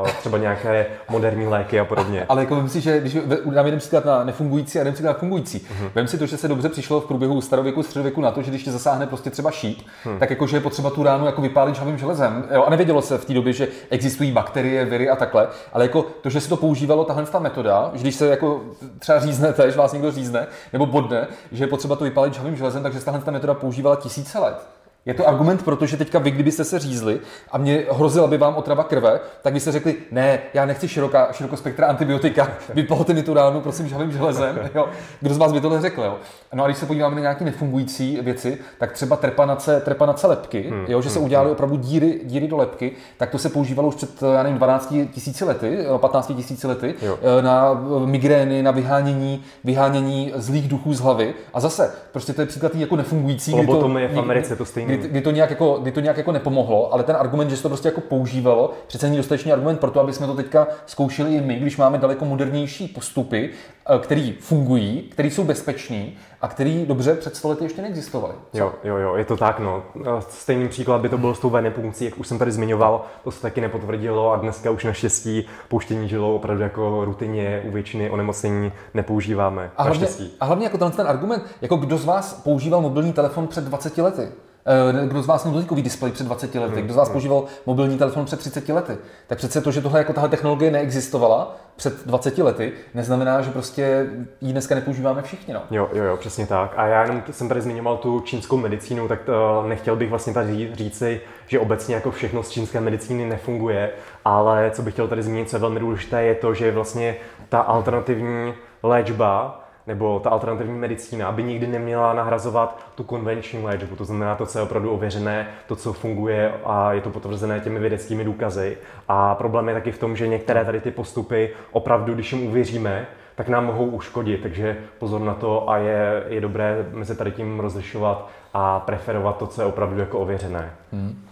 uh, třeba nějaké moderní léky a podobně. Ale jako si, že když dám jeden příklad na nefungující a jeden příklad na fungující, uh-huh. vem si to, že se dobře přišlo v průběhu starověku, středověku na to, že když tě zasáhne prostě třeba šít, hmm. tak jakože je potřeba tu ránu jako vypálit žhavým železem. Jo? A nevědělo se v té době, že existují bakterie, viry a takhle, ale jako to, že se to používalo tahle ta metoda, že když se jako třeba říznete, že vás někdo řízne nebo bodne, že je potřeba to vypálit žhavým železem, takže tahle ta metoda používala tisíce let. Je to argument, protože teďka vy, kdybyste se řízli a mě hrozila by vám otrava krve, tak byste řekli, ne, já nechci široká, širokospektra antibiotika, vypalte mi tu ránu, prosím, žhavým železem. Jo. Kdo z vás by tohle řekl? Jo? No a když se podíváme na nějaké nefungující věci, tak třeba trepanace, trepanace lepky, hmm, jo, že se hmm, udělali hmm. opravdu díry, díry do lepky, tak to se používalo už před, já nevím, 12 tisíci lety, 15 tisíci lety, jo. Eh, na migrény, na vyhánění, vyhánění zlých duchů z hlavy. A zase, prostě to je příklad jako nefungující. Lobotomie v Americe to stejně kdy, kdy, to nějak jako, kdy to nějak jako nepomohlo, ale ten argument, že se to prostě jako používalo, přece není dostatečný argument pro to, aby jsme to teďka zkoušeli i my, když máme daleko modernější postupy, eh, které fungují, které jsou bezpečný a který dobře před stolety ještě neexistovaly. Jo, jo, jo, je to tak, no. Stejný příklad by to byl s tou venepunkcí, jak už jsem tady zmiňoval, to se taky nepotvrdilo a dneska už naštěstí pouštění žilou opravdu jako rutině u většiny onemocnění nepoužíváme. A hlavně, a hlavně jako ten argument, jako kdo z vás používal mobilní telefon před 20 lety? Eh, kdo z vás měl dotykový displej před 20 lety? Hmm, Kdo z vás hmm. používal mobilní telefon před 30 lety? Tak přece to, že tohle jako tahle technologie neexistovala před 20 lety, neznamená, že prostě ji dneska nepoužíváme všichni. No. Jo, jo, jo, přesně tak. A já jenom jsem tady zmiňoval tu čínskou medicínu, tak to nechtěl bych vlastně tady říci, že obecně jako všechno z čínské medicíny nefunguje, ale co bych chtěl tady zmínit, co je velmi důležité, je to, že vlastně ta alternativní léčba nebo ta alternativní medicína, aby nikdy neměla nahrazovat tu konvenční léčbu, to znamená to, co je opravdu ověřené, to, co funguje a je to potvrzené těmi vědeckými důkazy. A problém je taky v tom, že některé tady ty postupy opravdu, když jim uvěříme, tak nám mohou uškodit, takže pozor na to a je, je dobré mezi tady tím rozlišovat a preferovat to, co je opravdu jako ověřené. Hmm.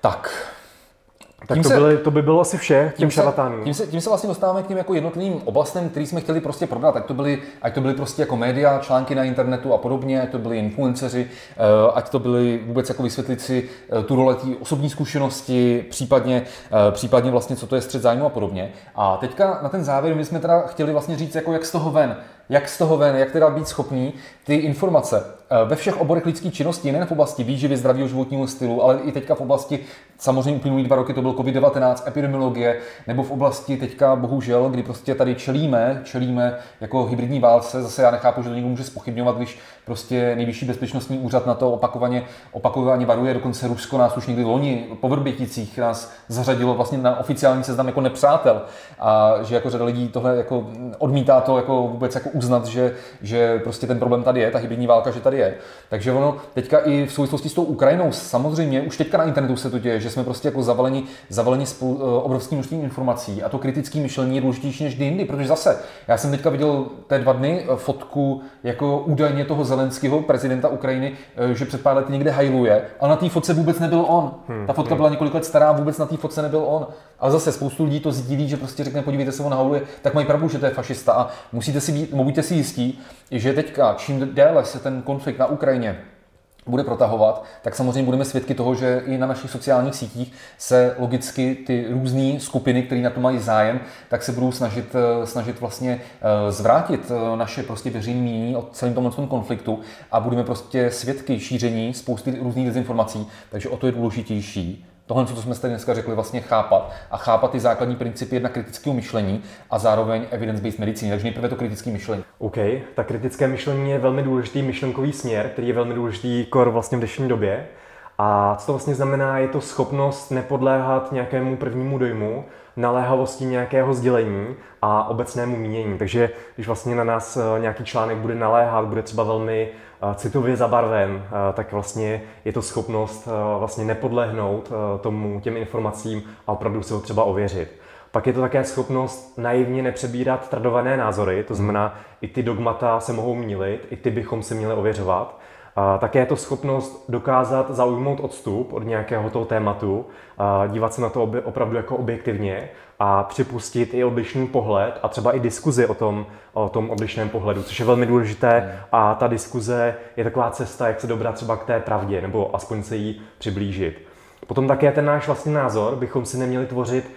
Tak, tak to, se, byly, to by bylo asi vše tím, tím šarlatánům. Tím se, tím se vlastně dostáváme k těm jako jednotlivým oblastem, který jsme chtěli prostě prodat. Ať to byly, ať to byly prostě jako média, články na internetu a podobně, ať to byli influenceři, eh, ať to byly vůbec jako vysvětlit si eh, tu role osobní zkušenosti, případně, eh, případně vlastně co to je střed zájmu a podobně. A teďka na ten závěr my jsme teda chtěli vlastně říct, jako jak z toho ven jak z toho ven, jak teda být schopný ty informace ve všech oborech lidské činnosti, nejen v oblasti výživy, zdravího životního stylu, ale i teďka v oblasti, samozřejmě uplynulý dva roky to byl COVID-19, epidemiologie, nebo v oblasti teďka bohužel, kdy prostě tady čelíme, čelíme jako hybridní válce, zase já nechápu, že to někdo může spochybňovat, když prostě nejvyšší bezpečnostní úřad na to opakovaně, opakovaně varuje, dokonce Rusko nás už někdy loni po Vrběticích nás zařadilo vlastně na oficiální seznam jako nepřátel. A že jako řada lidí tohle jako odmítá to jako vůbec jako uznat, že, že prostě ten problém tady je, ta hybridní válka, že tady je. Takže ono teďka i v souvislosti s tou Ukrajinou, samozřejmě už teďka na internetu se to děje, že jsme prostě jako zavaleni, zavaleni spolu, eh, obrovským množstvím informací a to kritické myšlení je důležitější než kdy jindy, protože zase, já jsem teďka viděl té dva dny eh, fotku jako údajně toho Zelenského, prezidenta Ukrajiny, eh, že před pár lety někde hajluje, ale na té fotce vůbec nebyl on. Hmm, ta fotka hmm. byla několik let stará, vůbec na té fotce nebyl on. Ale zase spoustu lidí to sdílí, že prostě řekne, podívejte se, on hauluje, tak mají pravdu, že to je fašista a musíte si být, buďte si jistí, že teďka čím déle se ten konflikt na Ukrajině bude protahovat, tak samozřejmě budeme svědky toho, že i na našich sociálních sítích se logicky ty různé skupiny, které na to mají zájem, tak se budou snažit, eh, snažit vlastně eh, zvrátit eh, naše prostě veřejné mínění o celém tomhle konfliktu a budeme prostě svědky šíření spousty různých dezinformací, takže o to je důležitější tohle, co jsme tady dneska řekli, vlastně chápat a chápat ty základní principy jednak kritického myšlení a zároveň evidence-based medicíny. Takže nejprve to kritické myšlení. OK, tak kritické myšlení je velmi důležitý myšlenkový směr, který je velmi důležitý kor vlastně v dnešní době. A co to vlastně znamená, je to schopnost nepodléhat nějakému prvnímu dojmu, naléhavosti nějakého sdělení a obecnému mínění. Takže když vlastně na nás eh, nějaký článek bude naléhat, bude třeba velmi citově zabarven, tak vlastně je to schopnost vlastně nepodlehnout tomu těm informacím a opravdu si ho třeba ověřit. Pak je to také schopnost naivně nepřebírat tradované názory, to znamená, i ty dogmata se mohou mílit, i ty bychom se měli ověřovat. A také je to schopnost dokázat zaujmout odstup od nějakého toho tématu, a dívat se na to opravdu jako objektivně a připustit i odlišný pohled a třeba i diskuzi o tom, o tom odlišném pohledu, což je velmi důležité a ta diskuze je taková cesta, jak se dobrat třeba k té pravdě nebo aspoň se jí přiblížit. Potom také ten náš vlastní názor bychom si neměli tvořit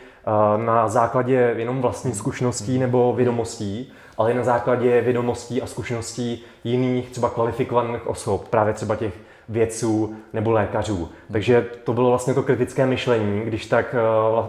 na základě jenom vlastní zkušeností nebo vědomostí, ale na základě vědomostí a zkušeností jiných třeba kvalifikovaných osob, právě třeba těch vědců nebo lékařů. Takže to bylo vlastně to kritické myšlení, když tak eh,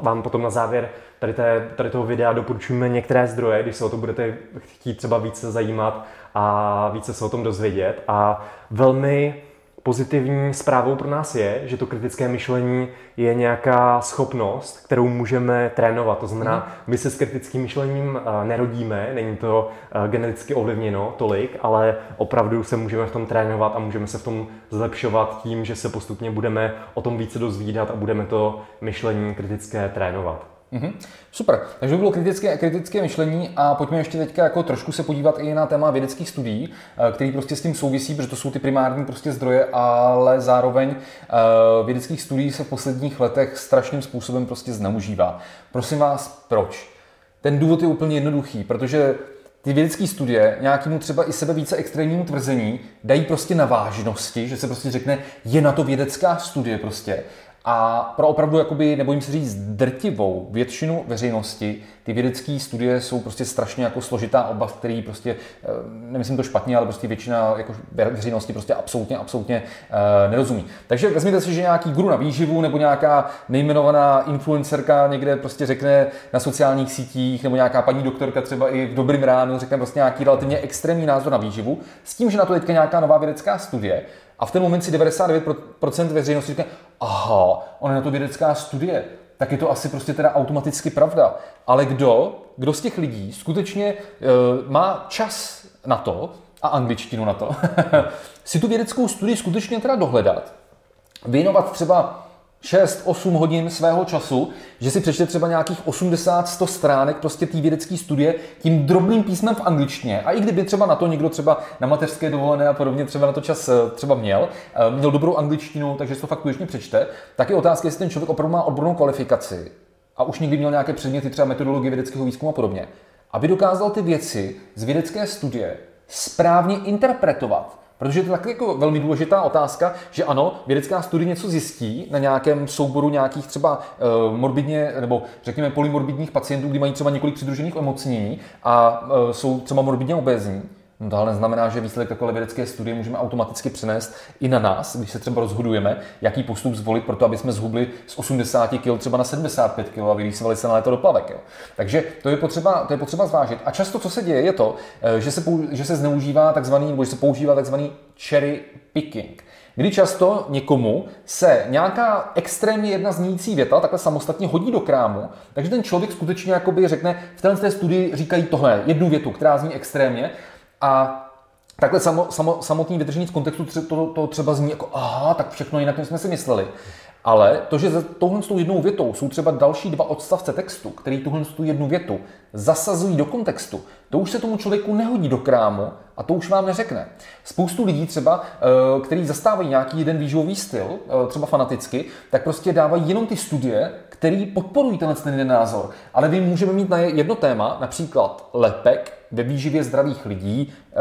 vám potom na závěr tady, té, tady toho videa doporučujeme některé zdroje, když se o to budete chtít třeba více zajímat a více se o tom dozvědět. A velmi Pozitivní zprávou pro nás je, že to kritické myšlení je nějaká schopnost, kterou můžeme trénovat. To znamená, mhm. my se s kritickým myšlením eh, nerodíme, není to eh, geneticky ovlivněno tolik, ale opravdu se můžeme v tom trénovat a můžeme se v tom zlepšovat tím, že se postupně budeme o tom více dozvídat a budeme to myšlení kritické trénovat. Mm-hmm. Super. Takže to bylo kritické, kritické myšlení a pojďme ještě teďka jako trošku se podívat i na téma vědeckých studií, eh, který prostě s tím souvisí, protože to jsou ty primární prostě zdroje, ale zároveň uh, vědeckých studií se v posledních letech strašným způsobem prostě zneužívá. Prosím vás, proč? Ten důvod je úplně jednoduchý, protože ty vědecké studie nějakému třeba i sebe více extrémnímu tvrzení dají prostě na vážnosti, že se prostě řekne, je na to vědecká studie prostě. A pro opravdu, jakoby, nebojím se říct, drtivou většinu veřejnosti ty vědecké studie jsou prostě strašně jako složitá oblast, který prostě, eh, nemyslím to špatně, ale prostě většina jako veřejnosti prostě absolutně, absolutně uh, nerozumí. Takže vezměte si, že nějaký guru na výživu nebo nějaká nejmenovaná influencerka někde prostě řekne na sociálních sítích nebo nějaká paní doktorka třeba i v dobrým ránu řekne prostě nějaký relativně extrémní názor na výživu, s tím, že na to teďka nějaká nová vědecká studie, a v ten moment si 99% veřejnosti říká, aha, ona je na to vědecká studie, tak je to asi prostě teda automaticky pravda. Ale kdo, kdo z těch lidí skutečně uh, má čas na to, a angličtinu na to, si tu vědeckou studii skutečně teda dohledat, věnovat třeba 6-8 hodin svého času, že si přečte třeba nějakých 80-100 stránek prostě té vědecké studie tím drobným písmem v angličtině. A i kdyby třeba na to někdo třeba na mateřské dovolené a podobně třeba na to čas eh, třeba měl, eh, měl dobrou angličtinu, takže si to fakt skutečně přečte, tak je otázka, jestli ten člověk opravdu má odbornou kvalifikaci a už někdy měl nějaké předměty, třeba metodologie vědeckého výzkumu a podobně, aby dokázal ty věci z vědecké studie správně interpretovat Protože to je taky jako velmi důležitá otázka, že ano, vědecká studie něco zjistí na nějakém souboru nějakých třeba uh, morbidně, nebo řekněme polymorbidních pacientů, kdy mají třeba několik přidružených emocnění a uh, jsou třeba morbidně obézní. No to ale neznamená, že výsledek takové vědecké studie můžeme automaticky přenést i na nás, když se třeba rozhodujeme, jaký postup zvolit pro to, aby jsme zhubli z 80 kg třeba na 75 kg a vylísovali se na léto do plavek. Jo. Takže to je, potřeba, to je potřeba zvážit. A často, co se děje, je to, eh, že se, že se zneužívá takzvaný, nebo že se používá takzvaný cherry picking kdy často někomu se nějaká extrémně jedna znící věta takhle samostatně hodí do krámu, takže ten člověk skutečně jakoby řekne, v této studii říkají tohle, jednu větu, která zní extrémně, a takhle samo, samo, samotný vytržení z kontextu to, to třeba zní jako aha, tak všechno jinak, jsme si mysleli. Ale to, že za touhle tou jednou větou jsou třeba další dva odstavce textu, který tuhle tu jednu větu zasazují do kontextu, to už se tomu člověku nehodí do krámu a to už vám neřekne. Spoustu lidí třeba, eh, kteří zastávají nějaký jeden výživový styl, eh, třeba fanaticky, tak prostě dávají jenom ty studie, které podporují tenhle ten jeden názor. Ale vy můžeme mít na jedno téma, například lepek, ve výživě zdravých lidí, eh,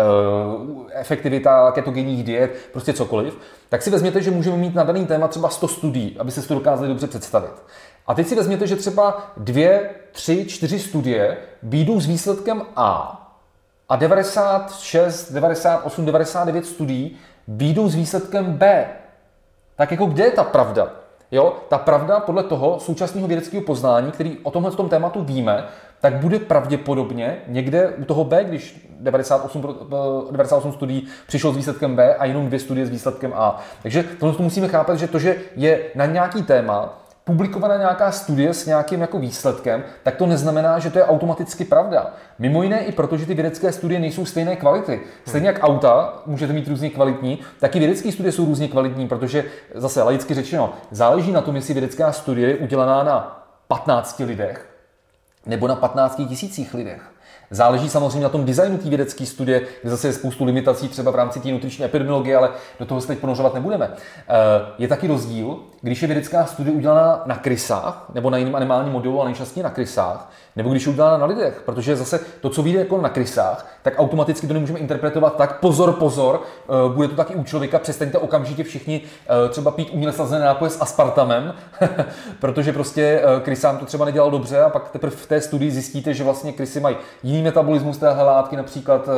efektivita ketogenních diet, prostě cokoliv, tak si vezměte, že můžeme mít na daný téma třeba 100 studií, aby se to dokázali dobře představit. A teď si vezměte, že třeba dvě, tři, čtyři studie výjdou s výsledkem A a 96, 98, 99 studií výjdou s výsledkem B. Tak jako kde je ta pravda? Jo, ta pravda podle toho současného vědeckého poznání, který o tomhle tom tématu víme, tak bude pravděpodobně někde u toho B, když 98, 98 eh, studií přišlo s výsledkem B a jenom dvě studie s výsledkem A. Takže tohle musíme chápat, že to, že je na nějaký téma publikovaná nějaká studie s nějakým jako výsledkem, tak to neznamená, že to je automaticky pravda. Mimo jiné i proto, že ty vědecké studie nejsou stejné kvality. Stejně jak auta můžete mít různě kvalitní, tak i vědecké studie jsou různě kvalitní, protože zase laicky řečeno, záleží na tom, jestli vědecká studie je udělaná na 15 lidech nebo na 15 tisících lidech. Záleží samozřejmě na tom designu té vědecké studie, kde zase je spoustu limitací třeba v rámci té nutriční epidemiologie, ale do toho se teď ponořovat nebudeme. Eh, je taky rozdíl, když je vědecká studie udělána na krysách nebo na jiném animálním modelu a nejčastěji na krysách, nebo když je udělána na lidech, protože zase to, co vyjde jako na krysách, tak automaticky to nemůžeme interpretovat tak, pozor, pozor, eh, bude to taky u člověka, přestaňte okamžitě všichni eh, třeba pít uměle slazené nápoje s aspartamem, protože prostě krysám to třeba nedělal dobře a pak teprve v té studii zjistíte, že vlastně krysy mají jiný metabolismus téhle látky například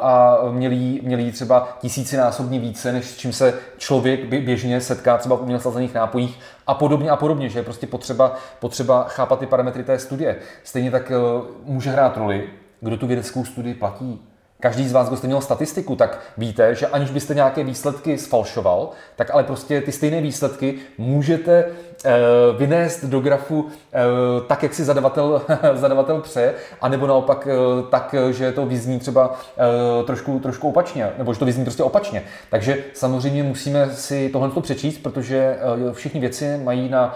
a měli, měli třeba tisícinásobně více, než čím se člověk běžně setká třeba v uměle slazených nápojích a podobně a podobně, že je prostě potřeba, potřeba chápat ty parametry té studie. Stejně tak eh, může hrát roli, kdo tu vědeckou studii platí. Každý z vás, kdo jste měl statistiku, tak víte, že aniž byste nějaké výsledky sfalšoval, tak ale prostě ty stejné výsledky můžete vynést do grafu eh, tak, jak si zadavatel, zadavatel pře, anebo naopak eh, tak, že to vyzní třeba trošku, trošku opačně, nebo že to vyzní prostě opačně. Takže samozřejmě musíme si tohle přečíst, protože všichni věci mají na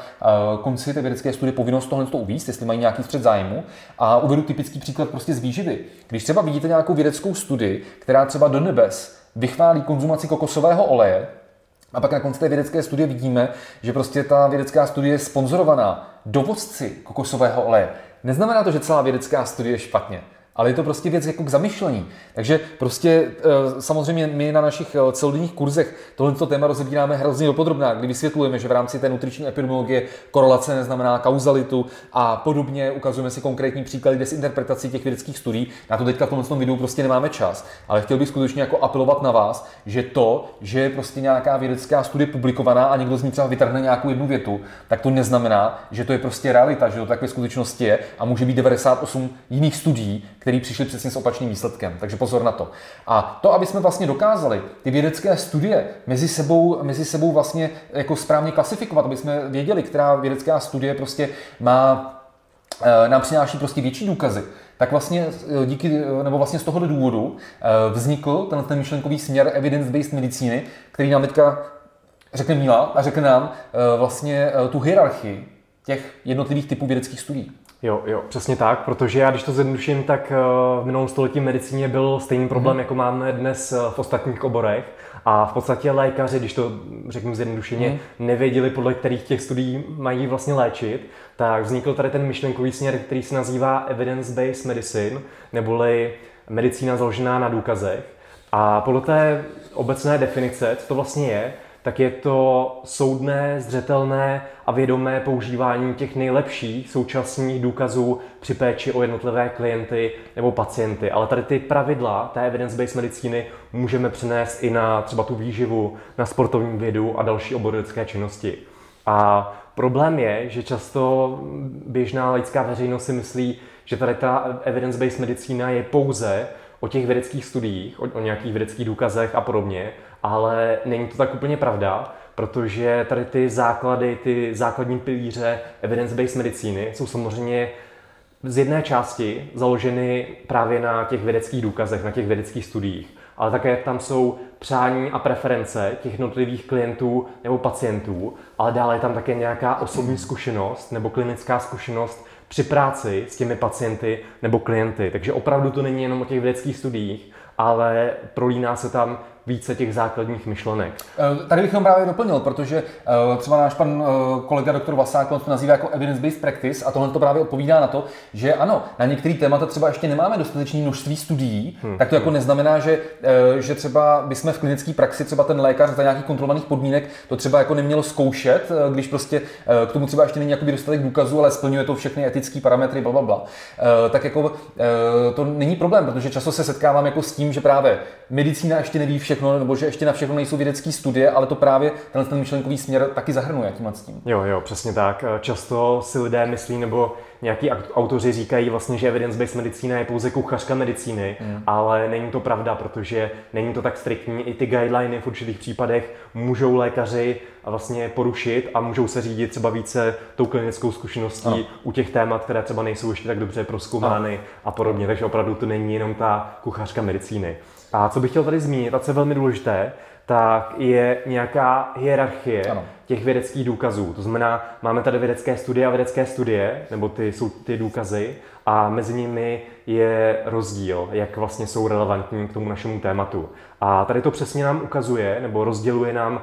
konci té vědecké studie povinnost tohle uvíct, jestli mají nějaký střed zájmu. A uvedu typický příklad prostě z výživy. Když třeba vidíte nějakou vědeckou studii, která třeba do nebes vychválí konzumaci kokosového oleje, a pak na konci té vědecké studie vidíme, že prostě ta vědecká studie je sponzorovaná dovozci kokosového oleje. Neznamená to, že celá vědecká studie je špatně. Ale je to prostě věc jako k zamyšlení. Takže prostě eh, samozřejmě my na našich eh, celodenních kurzech tohle téma rozebíráme hrozně dopodrobná, kdy vysvětlujeme, že v rámci té nutriční epidemiologie korelace neznamená kauzalitu a podobně. Ukazujeme si konkrétní příklady desinterpretací těch vědeckých studií. Na to teďka v tomhle videu prostě nemáme čas. Ale chtěl bych skutečně jako apelovat na vás, že to, že je prostě nějaká vědecká studie publikovaná a někdo z ní třeba vytrhne nějakou jednu větu, tak to neznamená, že to je prostě realita, že to tak ve skutečnosti je a může být 98 jiných studií, který přišli přesně s opačným výsledkem. Takže pozor na to. A to, aby jsme vlastně dokázali ty vědecké studie mezi sebou, mezi sebou vlastně jako správně klasifikovat, aby jsme věděli, která vědecká studie prostě má, eh, nám přináší prostě větší důkazy, tak vlastně eh, díky, eh, nebo vlastně z tohoto důvodu vznikl ten, ten myšlenkový směr evidence-based medicíny, který nám teďka řekne Míla a řekne nám vlastně tu hierarchii těch jednotlivých typů vědeckých studií. Jo, jo, přesně tak, protože já když to zjednoduším, tak eh, v minulém století v medicíně byl stejný problém, mm. jako máme dnes eh, v ostatních oborech. A v podstatě lékaři, když to řeknu zjednodušeně, mm. nevěděli, podle kterých těch studií mají vlastně léčit, tak vznikl tady ten myšlenkový směr, který se nazývá evidence-based medicine, neboli medicína založená na důkazech. A podle té obecné definice, co to vlastně je, tak je to soudné, zřetelné a vědomé používání těch nejlepších současných důkazů při péči o jednotlivé klienty nebo pacienty. Ale tady ty pravidla té evidence-based medicíny můžeme přenést i na třeba tu výživu, na sportovní vědu a další obory lidské činnosti. A problém je, že často běžná laická veřejnost si myslí, že tady ta evidence-based medicína je pouze o těch vědeckých studiích, o, o nějakých vědeckých důkazech a podobně, ale není to tak úplně pravda, protože tady ty základy, ty základní pilíře evidence-based medicíny jsou samozřejmě z jedné části založeny právě na těch vědeckých důkazech, na těch vědeckých studiích, ale také tam jsou přání a preference těch jednotlivých klientů nebo pacientů, ale dále je tam také nějaká osobní zkušenost nebo klinická zkušenost při práci s těmi pacienty nebo klienty. Takže opravdu to není jenom o těch vědeckých studiích, ale prolíná se tam více těch základních myšlenek. Eh, tady bych jenom právě doplnil, protože eh, třeba náš pan eh, kolega doktor Vasák to nazývá jako evidence-based practice a tohle to právě odpovídá na to, že ano, na některé témata třeba ještě nemáme dostatečné množství studií, hmm. tak to jako neznamená, že, že třeba bychom v klinické praxi třeba ten lékař za nějakých kontrolovaných podmínek to třeba jako nemělo zkoušet, když prostě k tomu třeba ještě není dostatek důkazů, ale splňuje to všechny etické parametry, bla, bla, bla. Tak jako to není problém, protože často se setkávám jako s tím, že právě medicína ještě neví všechno, nebo že ještě na všechno nejsou vědecké studie, ale to právě ten, ten myšlenkový směr taky zahrnuje tímhle s tím. Jo, jo, přesně tak. Často si lidé myslí, nebo nějaký autoři říkají vlastně, že evidence-based medicína je pouze kuchařka medicíny, mm. ale není to pravda, protože není to tak striktní. I ty guideliny v určitých případech můžou lékaři vlastně porušit a můžou se řídit třeba více tou klinickou zkušeností ano. u těch témat, které třeba nejsou ještě tak dobře proskoumány a podobně. Takže opravdu to není jenom ta kuchařka medicíny. A co bych chtěl tady zmínit, a co je velmi důležité, tak je nějaká hierarchie ano. těch vědeckých důkazů. To znamená, máme tady vědecké studie a vědecké studie, nebo ty jsou ty důkazy, a mezi nimi je rozdíl, jak vlastně jsou relevantní k tomu našemu tématu. A tady to přesně nám ukazuje, nebo rozděluje nám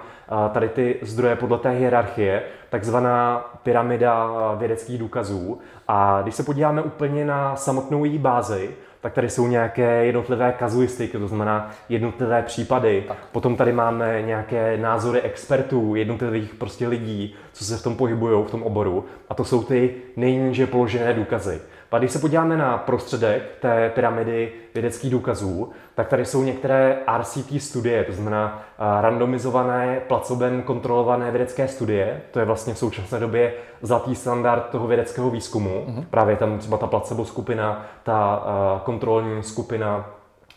tady ty zdroje podle té hierarchie, takzvaná pyramida vědeckých důkazů. A když se podíváme úplně na samotnou její bázi, tak tady jsou nějaké jednotlivé kazuistiky, to znamená jednotlivé případy. Tak. Potom tady máme nějaké názory expertů, jednotlivých prostě lidí, co se v tom pohybují, v tom oboru. A to jsou ty nejníže položené důkazy. A když se podíváme na prostředek té pyramidy vědeckých důkazů, tak tady jsou některé RCT studie, to znamená randomizované, placobem kontrolované vědecké studie. To je vlastně v současné době zlatý standard toho vědeckého výzkumu. Mm-hmm. Právě tam třeba ta placebo skupina, ta kontrolní skupina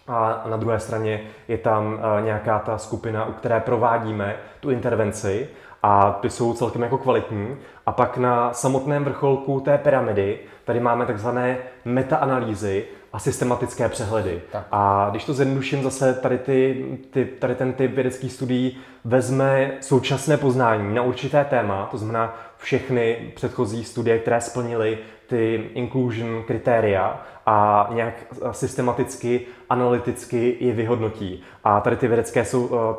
a na druhé straně je tam nějaká ta skupina, u které provádíme tu intervenci a ty jsou celkem jako kvalitní. A pak na samotném vrcholku té pyramidy tady máme takzvané metaanalýzy a systematické přehledy. Tak. A když to zjednoduším, zase tady, ty, ty, tady ten typ vědeckých studií vezme současné poznání na určité téma, to znamená všechny předchozí studie, které splnily ty inclusion kritéria a nějak systematicky, analyticky je vyhodnotí. A tady ty, vědecké,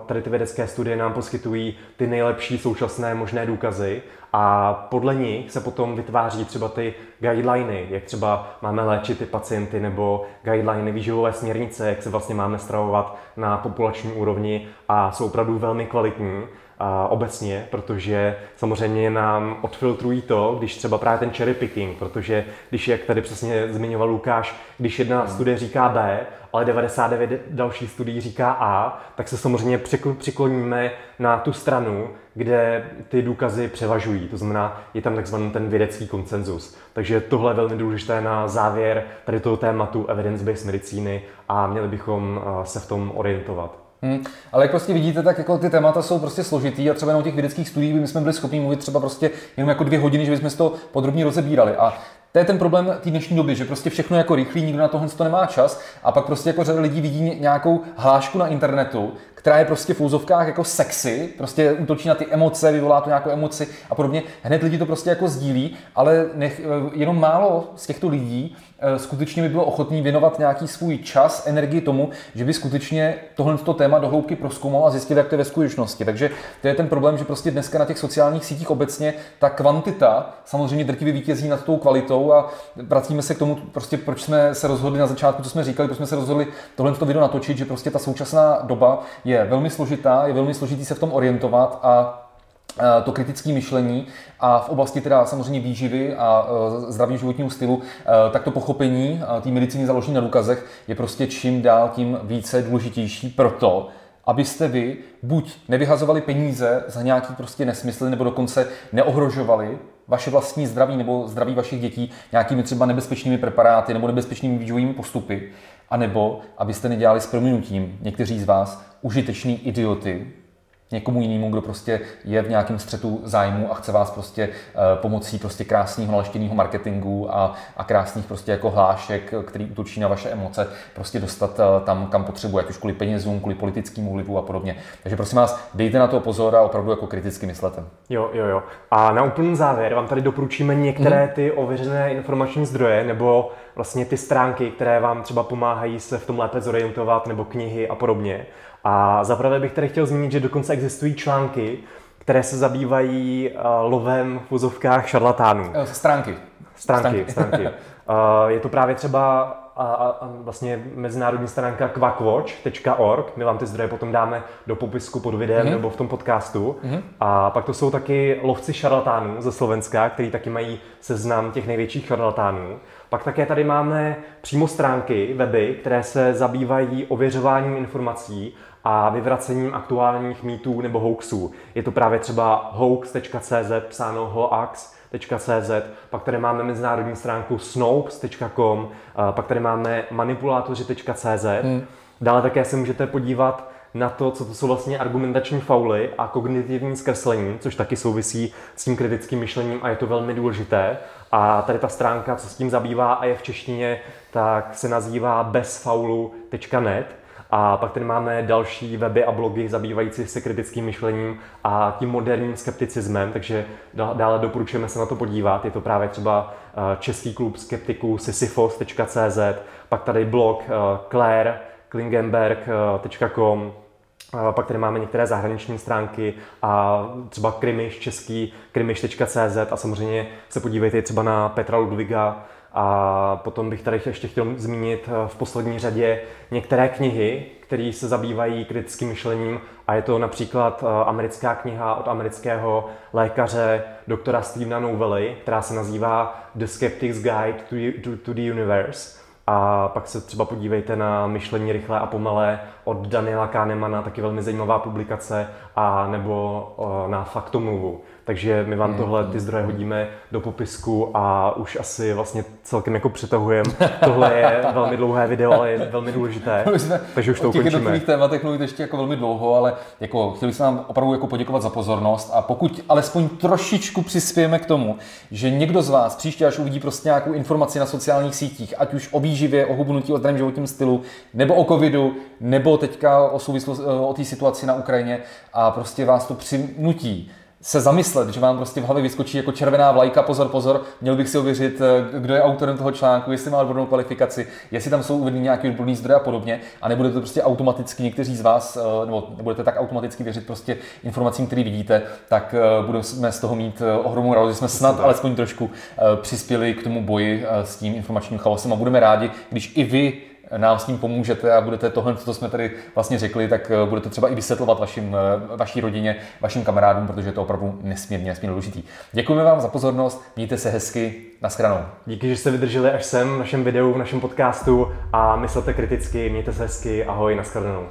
tady ty vědecké studie nám poskytují ty nejlepší současné možné důkazy a podle nich se potom vytváří třeba ty guideliny, jak třeba máme léčit ty pacienty, nebo guideliny výživové směrnice, jak se vlastně máme stravovat na populační úrovni a jsou opravdu velmi kvalitní a obecně, protože samozřejmě nám odfiltrují to, když třeba právě ten cherry picking, protože když, jak tady přesně zmiňoval Lukáš, když jedna hmm. studie říká B, ale 99 dalších studií říká A, tak se samozřejmě přikloníme na tu stranu, kde ty důkazy převažují. To znamená, je tam takzvaný ten vědecký konsenzus. Takže tohle je velmi důležité na závěr tady toho tématu evidence-based medicíny a měli bychom eh, se v tom orientovat. Hmm. Ale jak prostě vidíte, tak jako ty témata jsou prostě složitý a třeba na těch vědeckých studiích by jsme byli schopni mluvit třeba prostě jenom jako dvě hodiny, že bychom to podrobně rozebírali. A to je ten problém té dnešní doby, že prostě všechno je jako rychlý, nikdo na tohle to nemá čas a pak prostě jako řada lidí vidí nějakou hlášku na internetu, která je prostě v úzovkách jako sexy, prostě útočí na ty emoce, vyvolá to nějakou emoci a podobně. Hned lidi to prostě jako sdílí, ale nech, jenom málo z těchto lidí Eh, skutečně by bylo ochotný věnovat nějaký svůj čas, energii tomu, že by skutečně tohle téma do hloubky proskoumal a zjistil, jak to je ve skutečnosti. Takže to je ten problém, že prostě dneska na těch sociálních sítích obecně ta kvantita samozřejmě drtivě vítězí nad tou kvalitou a vracíme se k tomu, prostě proč jsme se rozhodli na začátku, co jsme říkali, proč jsme se rozhodli tohle video natočit, že prostě ta současná doba je velmi složitá, je velmi složitý se v tom orientovat a to kritické myšlení a v oblasti teda samozřejmě výživy a eh, zdravého životního stylu, eh, tak to pochopení té medicíny založené na důkazech je prostě čím dál tím více důležitější proto, abyste vy buď nevyhazovali peníze za nějaký prostě nesmysl, nebo dokonce neohrožovali vaše vlastní zdraví nebo zdraví vašich dětí nějakými třeba nebezpečnými preparáty nebo nebezpečnými výživovými postupy, anebo abyste nedělali s prominutím. Někteří z vás užitečný idioty, někomu jinému, kdo prostě je v nějakém střetu zájmu a chce vás prostě uh, pomocí prostě krásného naleštěného marketingu a, a krásných prostě jako hlášek, který útočí na vaše emoce, prostě dostat uh, tam, kam potřebuje, ať už kvůli penězům, kvůli politickému vlivu a podobně. Takže prosím vás, dejte na to pozor a opravdu jako kriticky myslete. Jo, jo, jo. A na úplný závěr vám tady doporučíme některé mhm. ty ověřené informační zdroje nebo vlastně ty stránky, které vám třeba pomáhají se v tom lépe zorientovat, nebo knihy a podobně. A zaprvé bych tady chtěl zmínit, že dokonce existují články, které se zabývají uh, lovem v vozovkách šarlatánů. Stránky. Stránky, stránky. stránky. Uh, je to právě třeba a, a, a vlastně mezinárodní stránka quackwatch.org. My vám ty zdroje potom dáme do popisku pod videem mm-hmm. nebo v tom podcastu. Mm-hmm. A pak to jsou taky lovci šarlatánů ze Slovenska, který taky mají seznam těch největších šarlatánů. Pak také tady máme přímo stránky, weby, které se zabývají ověřováním informací a vyvracením aktuálních mýtů nebo hoaxů. Je to právě třeba hoax.cz, psáno hoax, .cz, pak tady máme mezinárodní stránku snopes.com, pak tady máme manipulátoři.cz. Hmm. Dále také se můžete podívat na to, co to jsou vlastně argumentační fauly a kognitivní zkreslení, což taky souvisí s tím kritickým myšlením a je to velmi důležité. A tady ta stránka, co s tím zabývá a je v češtině, tak se nazývá bezfaulu.net. A pak tady máme další weby a blogy zabývající se kritickým myšlením a tím moderním skepticismem, takže dále doporučujeme se na to podívat. Je to právě třeba eh, Český klub skeptiků sisyphos.cz, pak tady blog eh, Claire klingenberg.com, pak tady máme některé zahraniční stránky a třeba Krymiš, český krymiš.cz a samozřejmě se podívejte třeba na Petra Ludviga, a potom bych tady ještě chtěl zmínit eh, v poslední řadě některé knihy, které se zabývají kritickým myšlením a je to například eh, americká kniha od amerického lékaře doktora Stevena Novely, která se nazývá The Skeptic's Guide to, to, to the Universe. A pak se třeba podívejte na Myšlení rychlé a pomalé od Daniela Kahnemana, taky velmi zajímavá publikace, a nebo na Faktomluvu. Takže my vám mm. tohle ty zdroje hodíme do popisku a už asi vlastně celkem jako přetahujeme. Tohle je velmi dlouhé video, ale je velmi důležité. takže už to ukončíme. těch jednotlivých tématech mluvit ještě jako velmi dlouho, ale jako chtěli bychom vám opravdu jako poděkovat za pozornost a pokud alespoň trošičku přispějeme k tomu, že někdo z vás příště, až uvidí prostě nějakou informaci na sociálních sítích, ať už o výživě, o hubnutí, o zdravém životním stylu, nebo o covidu, nebo teďka o souvislosti o té situaci na Ukrajině a prostě vás to přinutí se zamyslet, že vám prostě v hlavě vyskočí jako červená vlajka, pozor, pozor, měl bych si ověřit, eh, kdo je autorem toho článku, jestli má odbornou kvalifikaci, jestli tam jsou uvedeny nějaký odborný zdroje a podobně, a nebudete prostě automaticky někteří z vás, eh, nebo nebudete tak automaticky věřit prostě informacím, které vidíte, tak eh, budeme z toho mít ohromnou radost, že jsme snad alespoň trošku přispěli k tomu boji s tím informačním chaosem a budeme rádi, když i vy nám s tím pomůžete a budete tohle, co jsme tady vlastně řekli, tak eh, budete třeba i vysvětlovat vašim, eh, vaší rodině, vašim kamarádům, protože je to opravdu nesmírně, nesmírně důležitý. Děkujeme vám za pozornost, mějte se hezky, naschranou. Díky, že jste vydrželi až sem v našem videu, v našem podcastu a myslete kriticky, mějte se hezky, ahoj, naschledanou.